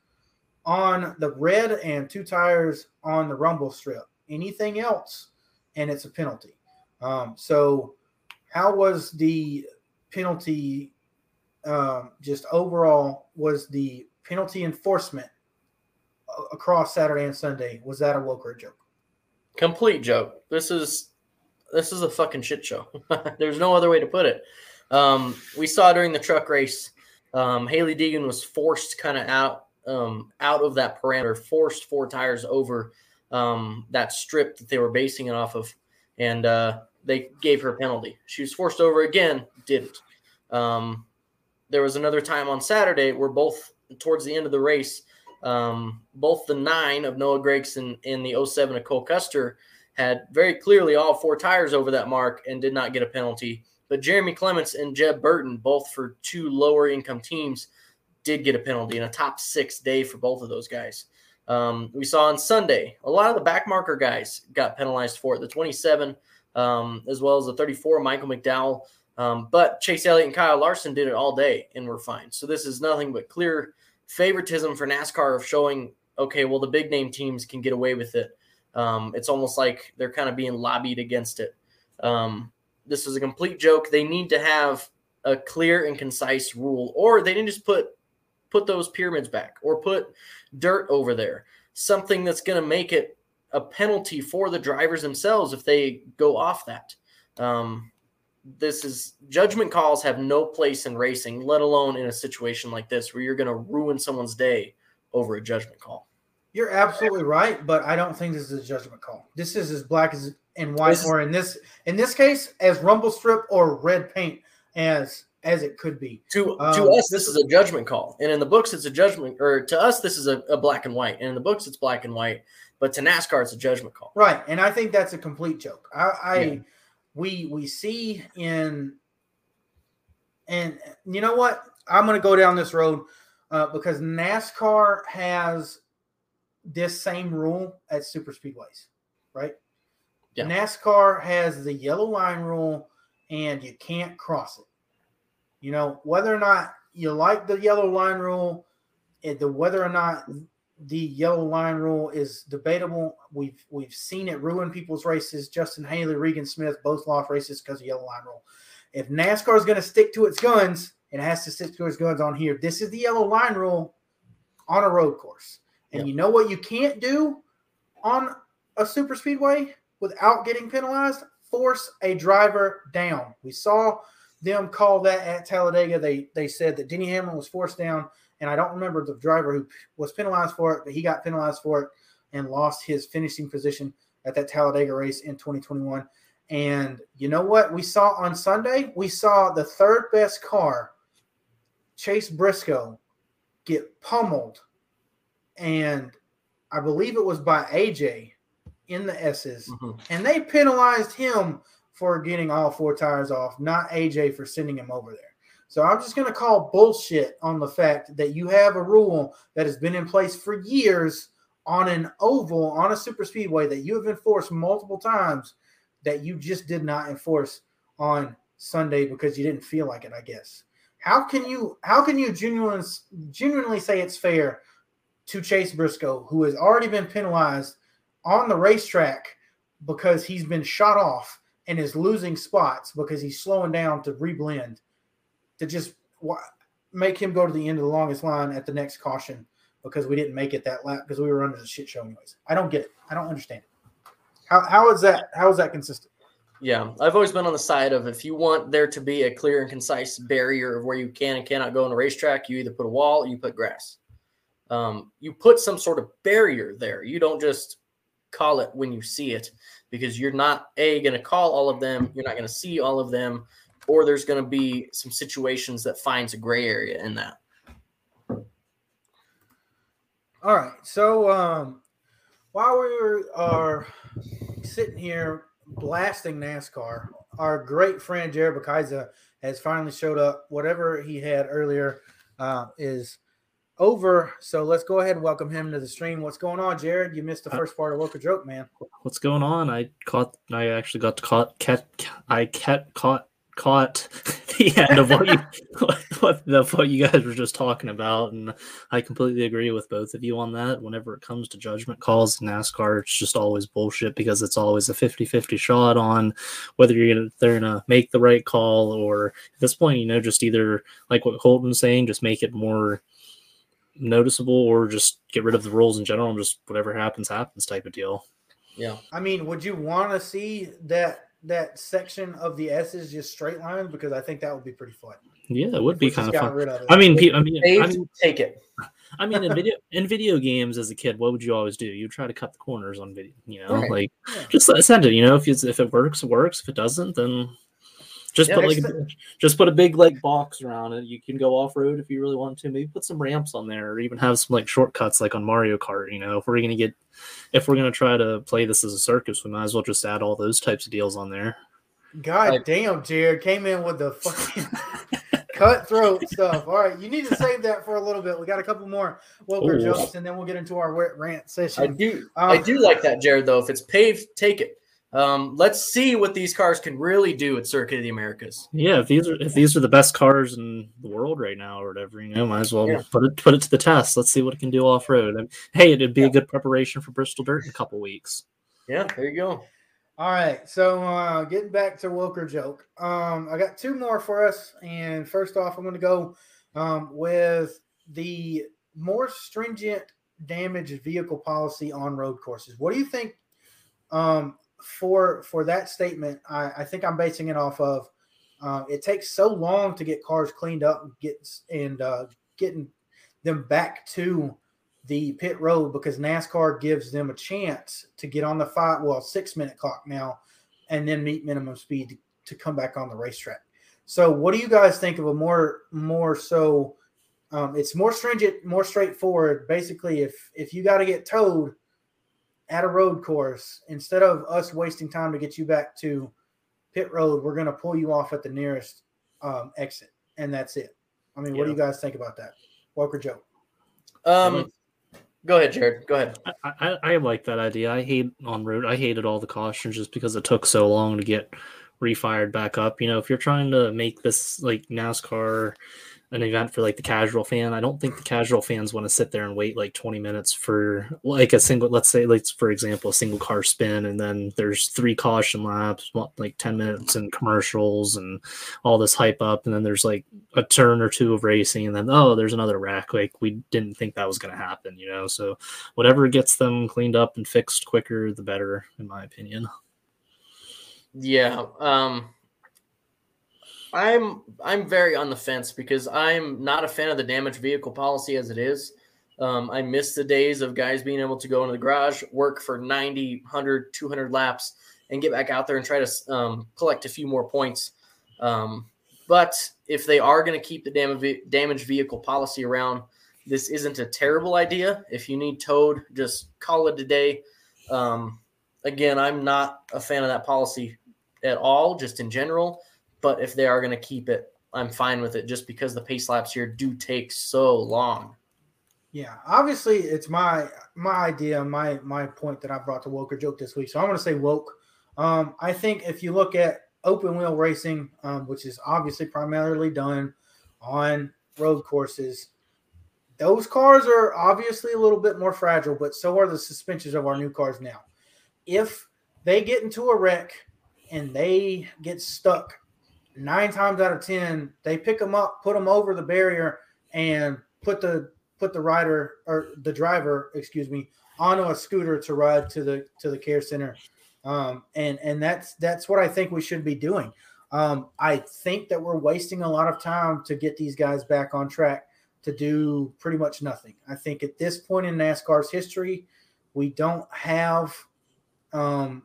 on the red and two tires on the rumble strip. Anything else, and it's a penalty. Um, so, how was the penalty? Um, just overall, was the penalty enforcement across Saturday and Sunday. Was that a woke or a joke? Complete joke. This is this is a fucking shit show. [laughs] There's no other way to put it. Um, we saw during the truck race, um, Hailie Deegan was forced kind of out um, out of that parameter, forced four tires over um, that strip that they were basing it off of, and uh, they gave her a penalty. She was forced over again, didn't. Um, there was another time on Saturday where both towards the end of the race, um, both the nine of Noah Gragson and the 07 of Cole Custer had very clearly all four tires over that mark and did not get a penalty. But Jeremy Clements and Jeb Burton, both for two lower income teams, did get a penalty in a top six day for both of those guys. Um, we saw on Sunday a lot of the back marker guys got penalized for it. The 27, um, as well as the 34, Michael McDowell. Um, but Chase Elliott and Kyle Larson did it all day and were fine. So this is nothing but clear favoritism for NASCAR of showing, okay, well, the big name teams can get away with it. Um, it's almost like they're kind of being lobbied against it. Um, this is a complete joke. They need to have a clear and concise rule, or they didn't just put put those pyramids back, or put dirt over there. Something that's going to make it a penalty for the drivers themselves if they go off that. Um, this is judgment calls have no place in racing, let alone in a situation like this where you're going to ruin someone's day over a judgment call. You're absolutely right, but I don't think this is a judgment call. This is as black as and white, this or in this in this case, as rumble strip or red paint as as it could be. To um, to us, this is a judgment call, and in the books, it's a judgment. Or to us, this is a, a black and white, and in the books, it's black and white. But to NASCAR, it's a judgment call. Right, and I think that's a complete joke. I, I yeah we we see in and you know what i'm going to go down this road uh, because nascar has this same rule at super speedways right yeah. nascar has the yellow line rule and you can't cross it you know whether or not you like the yellow line rule, the whether or not the yellow line rule is debatable. We've we've seen it ruin people's races. Justin Haley, Regan Smith both lost races because of yellow line rule. If NASCAR is going to stick to its guns, it has to stick to its guns on here. This is the yellow line rule on a road course. And you know what you can't do on a super speedway without getting penalized? Force a driver down. We saw them call that at Talladega. They they said that Denny Hamlin was forced down, and I don't remember the driver who was penalized for it, but he got penalized for it and lost his finishing position at that Talladega race in 2021. And you know what we saw on Sunday? We saw the third best car, Chase Briscoe, get pummeled and I believe it was by AJ in the S's, mm-hmm. and they penalized him for getting all four tires off, not AJ for sending him over there. So I'm just going to call bullshit on the fact that you have a rule that has been in place for years on an oval on a super speedway that you have enforced multiple times that you just did not enforce on Sunday because you didn't feel like it, I guess. How can you how can you genuinely genuinely say it's fair to Chase Briscoe, who has already been penalized on the racetrack because he's been shot off and is losing spots because he's slowing down to reblend to just make him go to the end of the longest line at the next caution because we didn't make it that lap because we were under the shit show anyways. I don't get it. I don't understand it. How, how is that? How is that consistent? Yeah, I've always been on the side of if you want there to be a clear and concise barrier of where you can and cannot go on a racetrack, you either put a wall or you put grass um, you put some sort of barrier there. You don't just call it when you see it because you're not a going to call all of them. You're not going to see all of them, or there's going to be some situations that finds a gray area in that. All right. So um, while we are sitting here blasting NASCAR, our great friend Jared Bakaiza has finally showed up. Whatever he had earlier uh, is over. So let's go ahead and welcome him to the stream. What's going on, Jared? You missed the uh, first part of Woke or Joke, man. What's going on? I caught. I actually got caught. Cat, I kept caught caught [laughs] the end of what you [laughs] what, the, what you guys were just talking about, and I completely agree with both of you on that. Whenever it comes to judgment calls in NASCAR, it's just always bullshit because it's always a 50-50 shot on whether you're gonna they're gonna make the right call or at this point, you know, just either like what Colton's saying, just make it more noticeable or just get rid of the rules in general and just whatever happens happens type of deal. Yeah. I mean, would you want to see that that section of the S is just straight lines because I think that would be pretty fun. Yeah, it would be kind of fun. Of I mean, I mean, I mean, take it. I mean, in video in video games as a kid, what would you always do? You try to cut the corners on video, you know, right. like yeah. just send it. You know, if you, if it works, it works. If it doesn't, then just yeah, put like a, just put a big like box around it. You can go off road if you really want to. Maybe put some ramps on there, or even have some like shortcuts like on Mario Kart. You know, if we're gonna get if we're gonna try to play this as a circus, we might as well just add all those types of deals on there. God like, damn, Jared came in with the fucking cutthroat [laughs] stuff. All right, you need to save that for a little bit. We got a couple more Woker jokes, and then we'll get into our rant session. I do, um, I do like that, Jared. Though, if it's paved, take it. Um, let's see what these cars can really do at Circuit of the Americas. Yeah, if these are if these are the best cars in the world right now or whatever, you know, might as well yeah. put it put it to the test. Let's see what it can do off road. I mean, hey, it'd be yeah. a good preparation for Bristol Dirt in a couple weeks. Yeah, there you go. All right, so uh, getting back to Woke or joke, um, I got two more for us, and first off, I'm going to go um, with the more stringent damage vehicle policy on road courses. What do you think um, for for that statement, I, I think I'm basing it off of uh, it takes so long to get cars cleaned up and get and uh, getting them back to the pit road because NASCAR gives them a chance to get on the five well six minute clock now and then meet minimum speed to, to come back on the racetrack. So what do you guys think of a more more so um, it's more stringent, more straightforward. Basically, if if you got to get towed at a road course, instead of us wasting time to get you back to pit road, we're going to pull you off at the nearest um, exit, and that's it. I mean, yeah. what do you guys think about that, Walker Joe? Um, go ahead, Jared. Go ahead. I, I, I like that idea. I hate on route. I hated all the cautions just because it took so long to get refired back up. You know, if you're trying to make this like NASCAR an event for like the casual fan. I don't think the casual fans want to sit there and wait like 20 minutes for like a single, let's say, like for example, a single car spin, and then there's three caution laps, like 10 minutes and commercials and all this hype up, and then there's like a turn or two of racing, and then oh, there's another rack. Like we didn't think that was going to happen, you know. So whatever gets them cleaned up and fixed quicker, the better, in my opinion. Yeah. Um I'm I'm very on the fence because I'm not a fan of the damaged vehicle policy as it is. Um, I miss the days of guys being able to go into the garage, work for 90, 100, 200 laps, and get back out there and try to um, collect a few more points. Um, but if they are going to keep the damage damaged vehicle policy around, this isn't a terrible idea. If you need towed, just call it a day. Um, again, I'm not a fan of that policy at all, just in general. But if they are going to keep it, I'm fine with it just because the pace laps here do take so long. Yeah, obviously it's my my idea, my my point that I brought to woke or joke this week. So I'm going to say woke. Um, I think if you look at open wheel racing, um, which is obviously primarily done on road courses, those cars are obviously a little bit more fragile, but so are the suspensions of our new cars now. If they get into a wreck and they get stuck nine times out of ten, they pick them up, put them over the barrier, and put the put the rider or the driver, excuse me, onto a scooter to ride to the to the care center. Um, and and that's that's what I think we should be doing. Um, I think that we're wasting a lot of time to get these guys back on track to do pretty much nothing. I think at this point in NASCAR's history, we don't have um,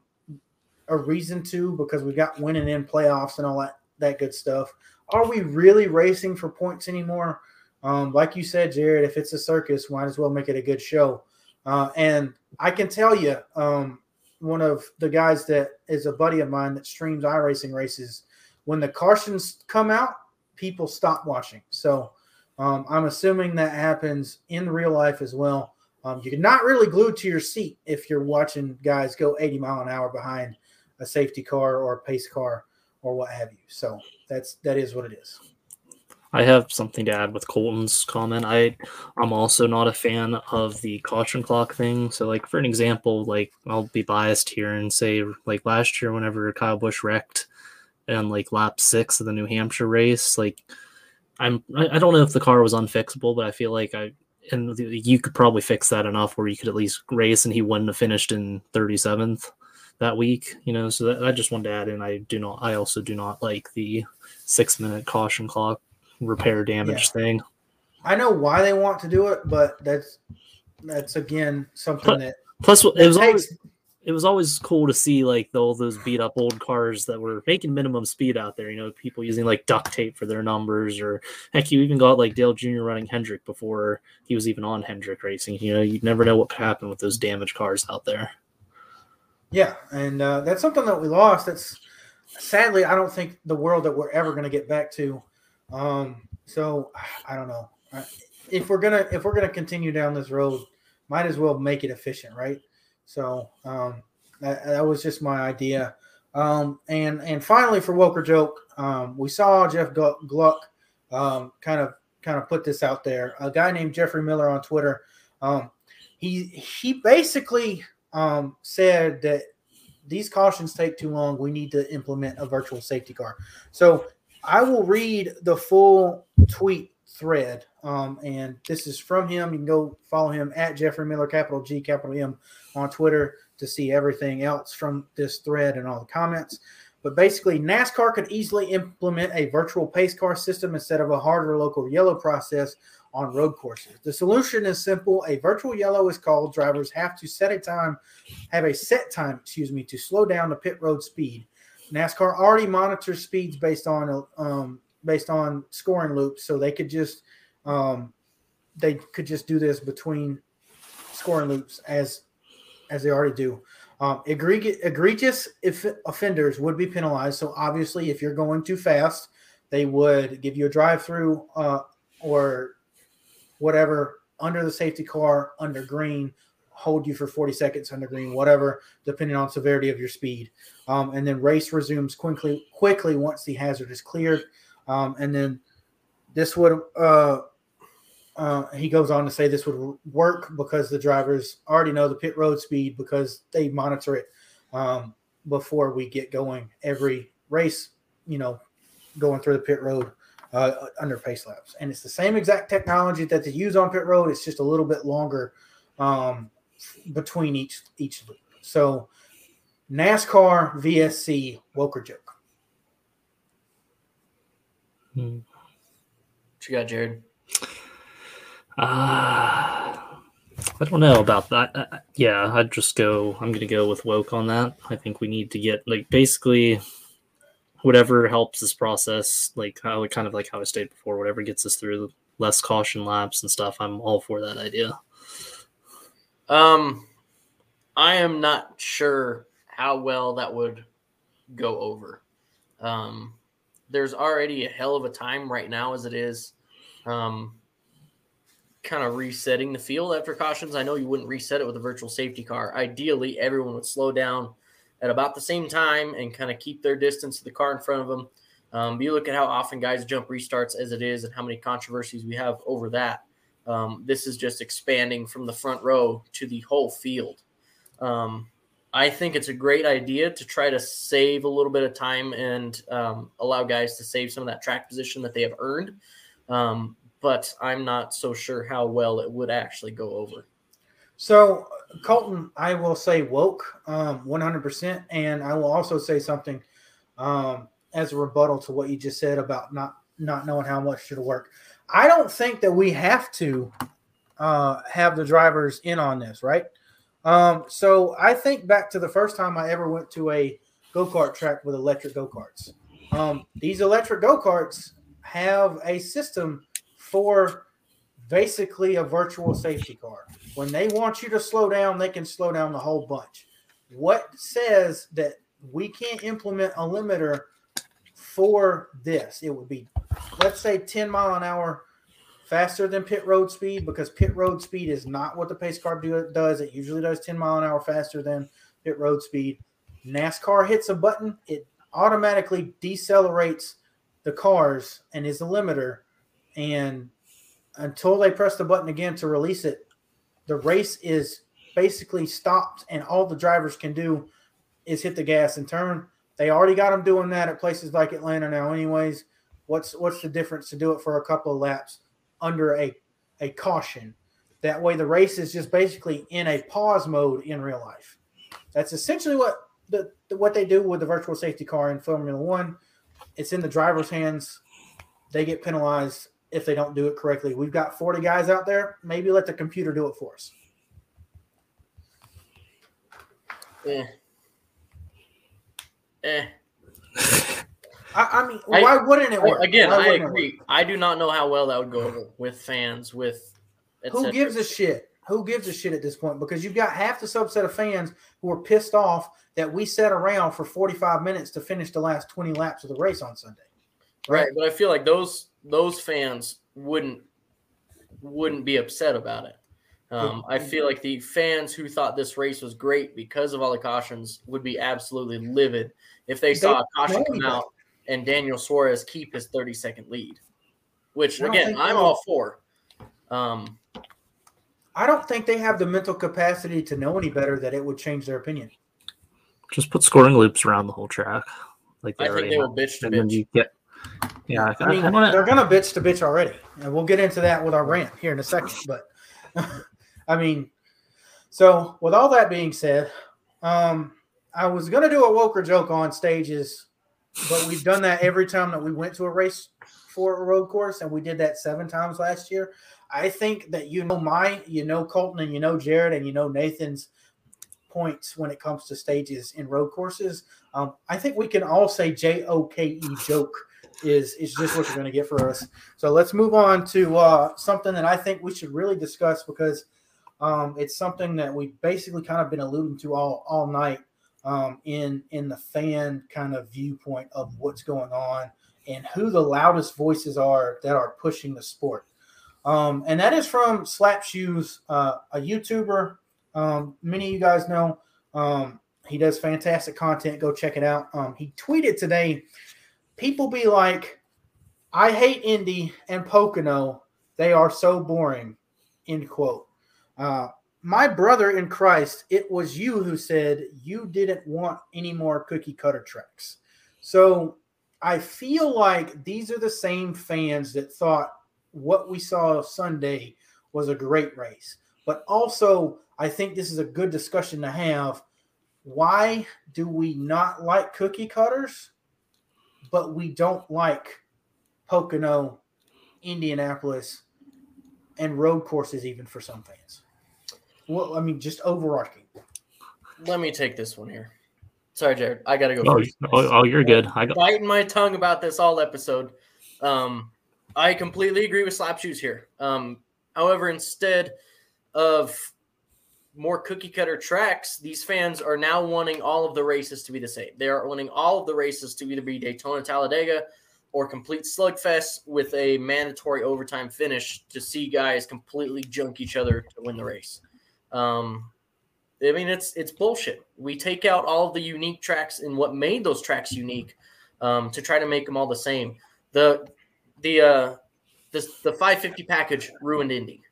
a reason to because we've got winning in playoffs and all that that good stuff. Are we really racing for points anymore? Um, like you said, Jared, if it's a circus, might as well make it a good show. Uh, and I can tell you, um, one of the guys that is a buddy of mine that streams iRacing races, when the cautions come out, people stop watching. So um, I'm assuming that happens in real life as well. Um, you're not really glued to your seat if you're watching guys go 80 mile an hour behind a safety car or a pace car or what have you. So that's that is what it is. I have something to add with Colton's comment. I I'm also not a fan of the caution clock thing. So like for an example, like I'll be biased here and say like last year whenever Kyle Busch wrecked and like lap six of the New Hampshire race, like I'm I, don't know if the car was unfixable, but I feel like I and you could probably fix that enough where you could at least race and he wouldn't have finished in 37th that week, you know. So that, I just wanted to add in. I do not. I also do not like the six minute caution clock repair damage yeah. thing. I know why they want to do it, but that's that's again something plus, that plus it was takes, always it was always cool to see like all those beat up old cars that were making minimum speed out there. You know, people using like duct tape for their numbers, or heck, you even got like Dale Jr. running Hendrick before he was even on Hendrick Racing. You know, you never know what could happen with those damaged cars out there. Yeah, and uh, that's something that we lost. That's sadly, I don't think the world that we're ever going to get back to. Um, so I don't know if we're gonna if we're gonna continue down this road, might as well make it efficient, right? So um, that, that was just my idea. Um, and and finally, for Woke or joke, um, we saw Jeff Gluck um, kind of kind of put this out there. A guy named Jeffrey Miller on Twitter. Um, he he basically um, said that these cautions take too long. We need to implement a virtual safety car. So I will read the full tweet thread. Um, and this is from him. You can go follow him at Jeffrey Miller, capital G, capital M on Twitter to see everything else from this thread and all the comments. But basically, NASCAR could easily implement a virtual pace car system instead of a harder local yellow process on road courses. The solution is simple. A virtual yellow is called. Drivers have to set a time, have a set time, excuse me, to slow down the pit road speed. NASCAR already monitors speeds based on um, based on scoring loops, so they could just um, they could just do this between scoring loops as as they already do. Um, egregious, offenders would be penalized. So obviously, if you're going too fast, they would give you a drive-through uh, or whatever under the safety car under green hold you for 40 seconds under green whatever depending on severity of your speed um, and then race resumes quickly quickly once the hazard is cleared um, and then this would uh, uh, he goes on to say this would work because the drivers already know the pit road speed because they monitor it um, before we get going every race. You know, going through the pit road uh, under pace laps, and it's the same exact technology that they use on pit road. It's just a little bit longer um, between each each loop. So, NASCAR VSC woke or joke. Hmm. What you got, Jared? Uh, I don't know about that. Uh, yeah, I'd just go. I'm going to go with woke on that. I think we need to get like basically whatever helps this process. Like how kind of like how I stated before, whatever gets us through less caution laps and stuff. I'm all for that idea. Um, I am not sure how well that would go over. Um, there's already a hell of a time right now as it is. Um, kind of resetting the field after cautions. I know you wouldn't reset it with a virtual safety car. Ideally, everyone would slow down at about the same time and kind of keep their distance to the car in front of them. Um, but you look at how often guys jump restarts as it is and how many controversies we have over that. Um, this is just expanding from the front row to the whole field. Um, I think it's a great idea to try to save a little bit of time and um, allow guys to save some of that track position that they have earned. Um, but I'm not so sure how well it would actually go over. So, Colton, I will say woke um, 100%. And I will also say something um, as a rebuttal to what you just said about not, not knowing how much should work. I don't think that we have to uh, have the drivers in on this, right? Um, so I think back to the first time I ever went to a go kart track with electric go karts. Um, these electric go karts have a system for basically a virtual safety car. When they want you to slow down, they can slow down the whole bunch. What says that we can't implement a limiter for this? It would be, let's say, 10 mile an hour faster than pit road speed because pit road speed is not what the pace car do, does. It usually does 10 mile an hour faster than pit road speed. NASCAR hits a button, it automatically decelerates the cars and is a limiter and until they press the button again to release it, the race is basically stopped, and all the drivers can do is hit the gas and turn. They already got them doing that at places like Atlanta now, anyways. What's what's the difference to do it for a couple of laps under a a caution? That way, the race is just basically in a pause mode in real life. That's essentially what the, what they do with the virtual safety car in Formula One. It's in the driver's hands. They get penalized if they don't do it correctly. We've got 40 guys out there. Maybe let the computer do it for us. Eh. Eh. I, I mean, I, why wouldn't it work? Again, I agree. I do not know how well that would go over with fans, with who gives a shit? Who gives a shit at this point? Because you've got half the subset of fans who are pissed off that we sat around for 45 minutes to finish the last 20 laps of the race on Sunday. Right, right but I feel like those those fans wouldn't wouldn't be upset about it. Um, I feel like the fans who thought this race was great because of all the cautions would be absolutely livid if they saw a caution come out and Daniel Suarez keep his 30 second lead, which again, I'm all for. Um, I don't think they have the mental capacity to know any better that it would change their opinion. Just put scoring loops around the whole track. Like I think they will bitch to and bitch. Then you get yeah, I, mean, I they're gonna bitch to bitch already, and we'll get into that with our rant here in a second. But [laughs] I mean, so with all that being said, um, I was gonna do a Woke or joke on stages, but we've done that every time that we went to a race for a road course, and we did that seven times last year. I think that you know my, you know Colton, and you know Jared, and you know Nathan's points when it comes to stages in road courses. Um, I think we can all say J O K E joke is is just what you're going to get for us. So let's move on to uh, something that I think we should really discuss because um, it's something that we've basically kind of been alluding to all all night um, in in the fan kind of viewpoint of what's going on and who the loudest voices are that are pushing the sport. Um, and that is from Slap Shoes, uh, a YouTuber. Um, many of you guys know um, he does fantastic content. Go check it out. Um, he tweeted today people be like, I hate Indy and Pocono. They are so boring. End quote. Uh, my brother in Christ, it was you who said you didn't want any more cookie cutter tracks. So I feel like these are the same fans that thought what we saw Sunday was a great race. But also, I think this is a good discussion to have. Why do we not like cookie cutters, but we don't like Pocono, Indianapolis, and road courses, even for some fans? Well, I mean, just overarching. Let me take this one here. Sorry, Jared. I gotta go. Oh, first. oh, oh, you're good. I got. biting my tongue about this all episode. Um, I completely agree with Slap Shoes here. Um, however, instead of more cookie cutter tracks, these fans are now wanting all of the races to be the same. They are wanting all of the races to either be Daytona Talladega or complete slugfest with a mandatory overtime finish to see guys completely junk each other to win the race. Um, I mean, it's it's bullshit. We take out all the unique tracks and what made those tracks unique um, to try to make them all the same. The the uh, this the 550 package ruined Indy.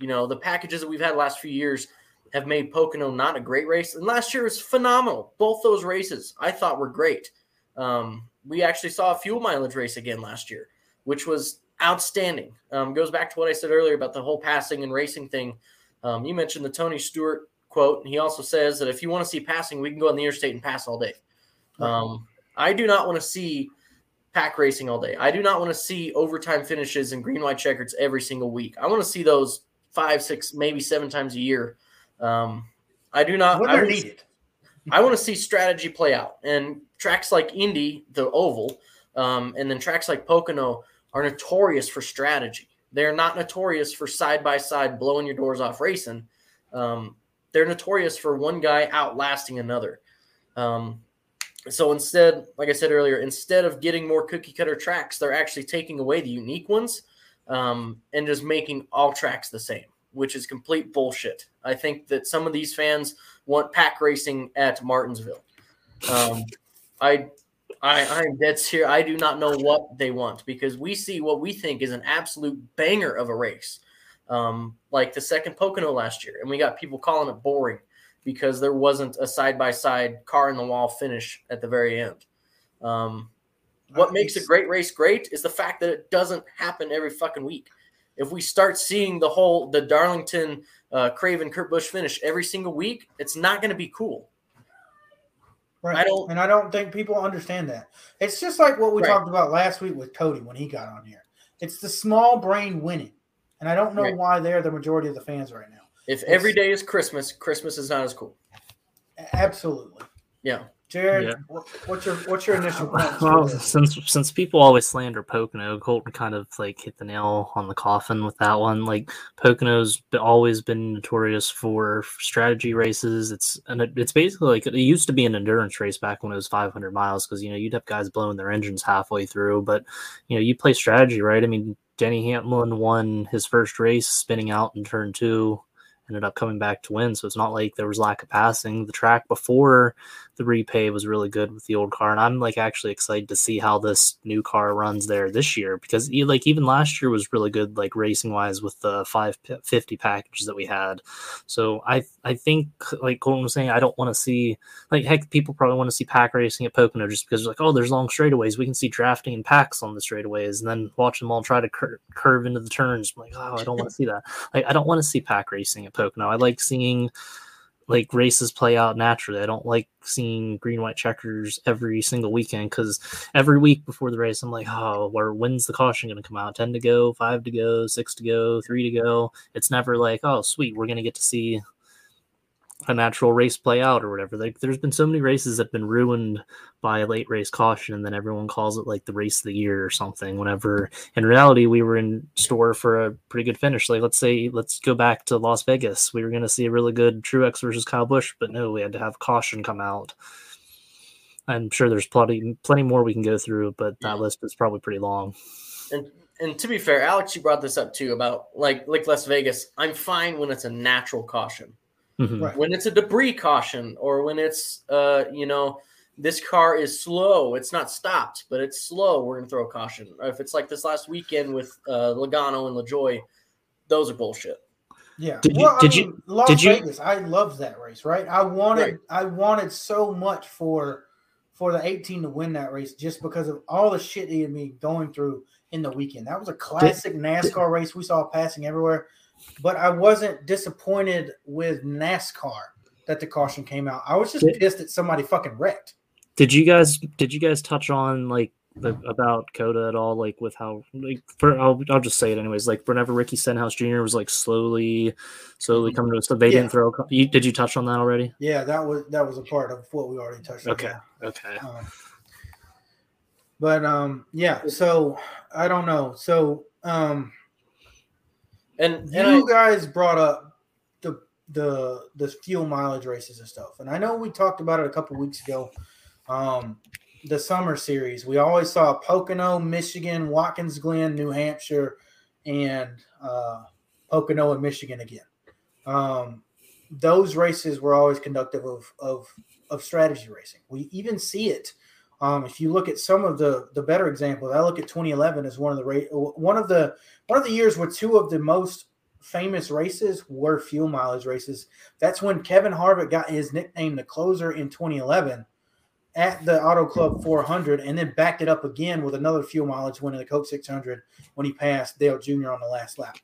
You know, the packages that we've had the last few years have made Pocono not a great race, and last year was phenomenal. Both those races I thought were great. Um, we actually saw a fuel mileage race again last year, which was outstanding. Um, goes back to what I said earlier about the whole passing and racing thing. Um, you mentioned the Tony Stewart quote, and he also says that if you want to see passing, we can go on the interstate and pass all day. Um, I do not want to see pack racing all day. I do not want to see overtime finishes and green white checkers every single week. I want to see those five, six, maybe seven times a year. Um, I do not. When I they're would- needed. [laughs] I want to see strategy play out. And tracks like Indy, the oval, um, and then tracks like Pocono are notorious for strategy. They're not notorious for side by side blowing your doors off racing. Um, they're notorious for one guy outlasting another. Um, so instead, like I said earlier, instead of getting more cookie cutter tracks, they're actually taking away the unique ones um, and just making all tracks the same, which is complete bullshit. I think that some of these fans want pack racing at Martinsville. Um, I, I, I'm dead serious. I do not know what they want because we see what we think is an absolute banger of a race, um, like the second Pocono last year, and we got people calling it boring because there wasn't a side by side car in the wall finish at the very end. Um, what makes a great race great is the fact that it doesn't happen every fucking week. If we start seeing the whole the Darlington uh, Craven Kurt Busch finish every single week, it's not going to be cool. Right. I don't- and I don't think people understand that. It's just like what we Right. talked about last week with Cody when he got on here. It's the small brain winning. And I don't know Right. why they're the majority of the fans right now. If every day is Christmas, Christmas is not as cool. Absolutely. Yeah. Jared, Yeah. wh- what's your what's your initial? Well, since since people always slander Pocono, Colton kind of like hit the nail on the coffin with that one. Like Pocono's always been notorious for strategy races. It's and it, it's basically like it used to be an endurance race back when it was 500 miles because you know you'd have guys blowing their engines halfway through, but you know you play strategy, right? I mean, Denny Hamlin won his first race spinning out in turn two. Ended up coming back to win, so it's not like there was lack of passing. The track before the repay was really good with the old car and i'm like actually excited to see how this new car runs there this year because like even last year was really good like racing wise with the 550 packages that we had. So i i think like colton was saying i don't want to see like heck people probably want to see pack racing at pocono just because like oh there's long straightaways we can see drafting and packs on the straightaways and then watch them all try to cur- curve into the turns I'm like oh i don't want to [laughs] see that. Like i don't want to see pack racing at pocono. I like seeing like races play out naturally. I don't like seeing green white checkers every single weekend because every week before the race, I'm like, oh, where when's the caution going to come out? Ten to go, five to go, six to go, three to go. It's never like, oh, sweet, we're going to get to see a natural race play out or whatever. Like, there's been so many races that have been ruined by a late race caution, and then everyone calls it like the race of the year or something. Whenever in reality, we were in store for a pretty good finish. Like, let's say, let's go back to Las Vegas. We were going to see a really good Truex versus Kyle Busch, but no, we had to have caution come out. I'm sure there's plenty, plenty more we can go through, but that list is probably pretty long. And and to be fair, Alex, you brought this up too about like like Las Vegas. I'm fine when it's a natural caution. Mhm. Right. when it's a debris caution or when it's uh you know this car is slow. It's not stopped, but it's slow. We're gonna throw a caution. If it's like this last weekend with uh, Logano and LaJoie, those are bullshit. Yeah. Did you- well, did I you- Las did you- Vegas? I loved that race. Right. I wanted. Right. I wanted so much for for the 18 to win that race just because of all the shit he had been going through in the weekend. That was a classic NASCAR race we saw passing everywhere. But I wasn't disappointed with NASCAR that the caution came out. I was just Did- pissed that somebody fucking wrecked. Did you guys did you guys touch on like the, about COTA at all? Like with how like for I'll, I'll just say it anyways. Like whenever Ricky Stenhouse Jr. was like slowly slowly coming to us, so they Yeah. didn't throw. You, did you touch on that already? Yeah, that was that was a part of what we already touched on. Okay. Okay. Um, but um, yeah. So I don't know. So um, And and you I, guys brought up the the the fuel mileage races and stuff, and I know we talked about it a couple weeks ago. Um, the summer series, we always saw Pocono, Michigan, Watkins Glen, New Hampshire, and uh, Pocono and Michigan again. Um, those races were always conductive of of of strategy racing. We even see it. Um, if you look at some of the the better examples, I look at 2011 as one of the one of the one of the years where two of the most famous races were fuel mileage races. That's when Kevin Harvick got his nickname the closer in 2011 at the Auto Club 400 and then backed it up again with another fuel mileage win in the Coke 600 when he passed Dale Jr. on the last lap.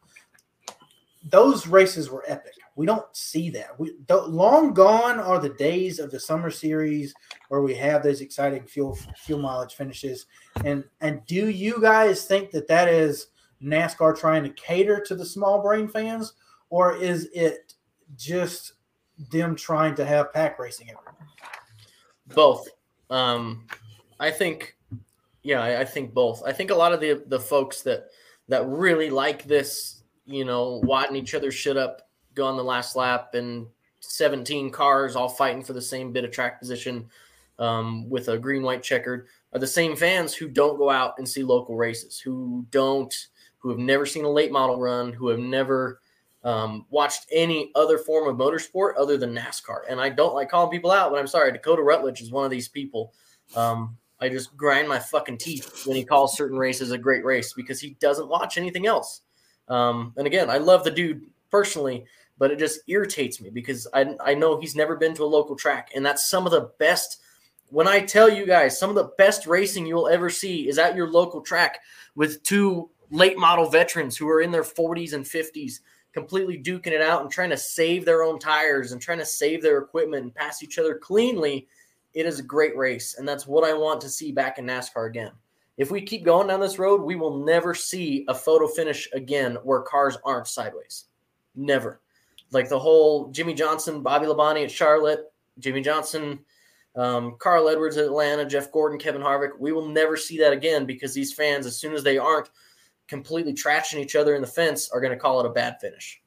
Those races were epic. We don't see that. We long gone are the days of the summer series where we have those exciting fuel fuel mileage finishes. And and do you guys think that that is NASCAR trying to cater to the small brain fans, or is it just them trying to have pack racing everywhere? both. Um, I think, yeah, I, I think both. I think a lot of the the folks that that really like this, you know, wadding each other shit up, go on the last lap, and 17 cars all fighting for the same bit of track position um, with a green white checkered are the same fans who don't go out and see local races, who don't, who have never seen a late model run, who have never um, watched any other form of motorsport other than NASCAR. And I don't like calling people out, but I'm sorry. Dakota Rutledge is one of these people. Um, I just grind my fucking teeth when he calls certain races a great race because he doesn't watch anything else. Um, and again, I love the dude personally, but it just irritates me because I, I know he's never been to a local track. And that's some of the best. When I tell you guys, some of the best racing you'll ever see is at your local track with two late model veterans who are in their 40s and 50s completely duking it out and trying to save their own tires and trying to save their equipment and pass each other cleanly, it is a great race. And that's what I want to see back in NASCAR again. If we keep going down this road, we will never see a photo finish again where cars aren't sideways. Never. Like the whole Jimmie Johnson, Bobby Labonte at Charlotte, Jimmie Johnson, um, Carl Edwards at Atlanta, Jeff Gordon, Kevin Harvick. We will never see that again because these fans, as soon as they aren't completely trashing each other in the fence are going to call it a bad finish.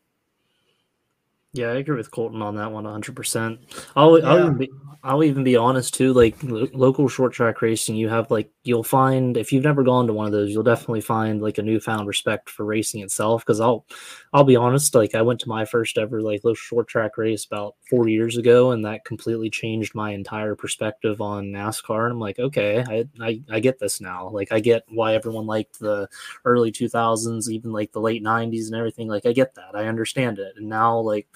Yeah, I agree with Colton on that one 100%. I'll, I'll, even be, I'll even be honest too. Like lo- local short track racing, you have like, you'll find if you've never gone to one of those, you'll definitely find like a newfound respect for racing itself. Cause I'll, I'll be honest, like I went to my first ever like local short track race about four years ago, and that completely changed my entire perspective on NASCAR. And I'm like, okay, I, I, I get this now. Like I get why everyone liked the early 2000s, even like the late 90s and everything. Like I get that. I understand it. And now like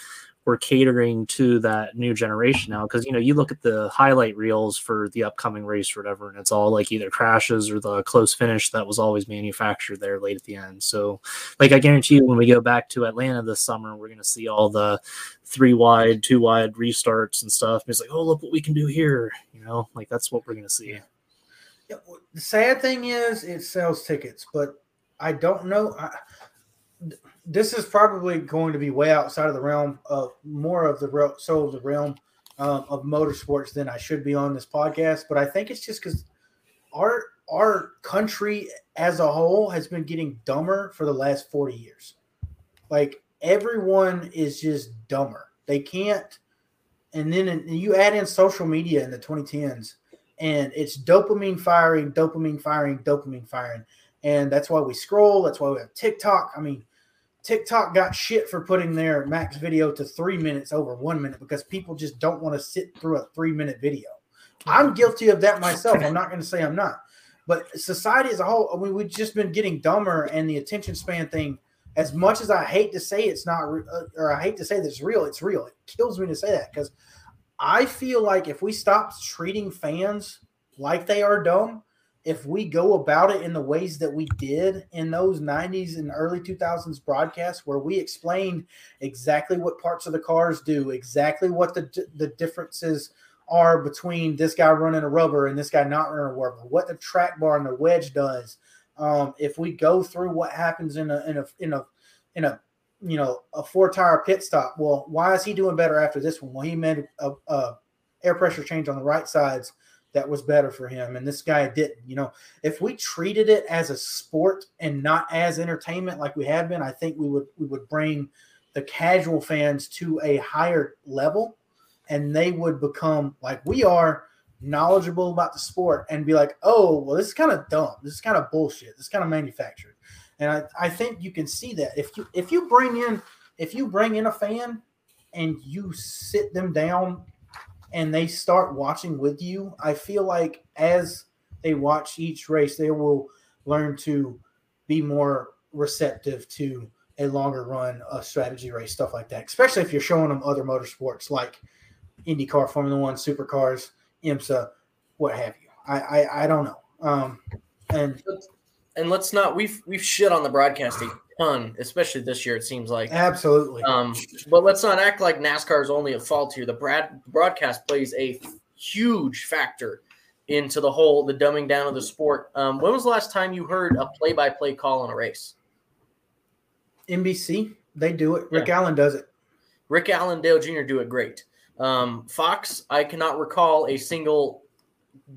we're catering to that new generation now because you know you look at the highlight reels for the upcoming race or whatever and it's all like either crashes or the close finish that was always manufactured there late at the end. So like i guarantee you when we go back to atlanta this summer we're going to see all the three wide two wide restarts and stuff it's like oh look what we can do here you know? Like that's what we're going to see. Yeah, The sad thing is, it sells tickets, but I don't know. I, this is probably going to be way outside of the realm of more of the real, so of the realm um, of motorsports than I should be on this podcast. But I think it's just because our our country as a whole has been getting dumber for the last forty years. Like everyone is just dumber. They can't. And then and you add in social media in the 2010s and it's dopamine firing, dopamine firing, dopamine firing. And that's why we scroll. That's why we have TikTok. I mean, TikTok got shit for putting their max video to three minutes over one minute because people just don't want to sit through a three minute video. I'm guilty of that myself. I'm not going to say I'm not. But society as a whole, I mean, we've just been getting dumber, and the attention span thing. As much as I hate to say it's not, uh, or I hate to say that it's real, it's real. It kills me to say that because I feel like if we stop treating fans like they are dumb, if we go about it in the ways that we did in those 90s and early 2000s broadcasts where we explained exactly what parts of the cars do exactly what the the differences are between this guy running a rubber and this guy not running a rubber, what the track bar and the wedge does. Um, if we go through what happens in a in a in a in a you know a four tire pit stop, well, why is he doing better after this one? Well, he made a, a air pressure change on the right sides that was better for him, and this guy didn't. You know, if we treated it as a sport and not as entertainment like we have been, I think we would we would bring the casual fans to a higher level and they would become like we are knowledgeable about the sport and be like, oh, well, this is kind of dumb. This is kind of bullshit. This is kind of manufactured. And I, I think you can see that if you if you bring in if you bring in a fan and you sit them down and they start watching with you, I feel like as they watch each race, they will learn to be more receptive to a longer run, a strategy race, stuff like that. Especially if you're showing them other motorsports like IndyCar, Formula One, supercars, IMSA, what have you. I I, I don't know. Um, and and let's not we've we've shit on the broadcasting ton, especially this year. It seems like absolutely. Um, but let's not act like NASCAR is only at fault here. The brad, broadcast plays a huge factor into the whole the dumbing down of the sport. Um, when was the last time you heard a play-by-play call on a race? NBC, they do it. Rick yeah. Allen does it. Rick Allen, Dale Jr. do it great. Um, Fox, I cannot recall a single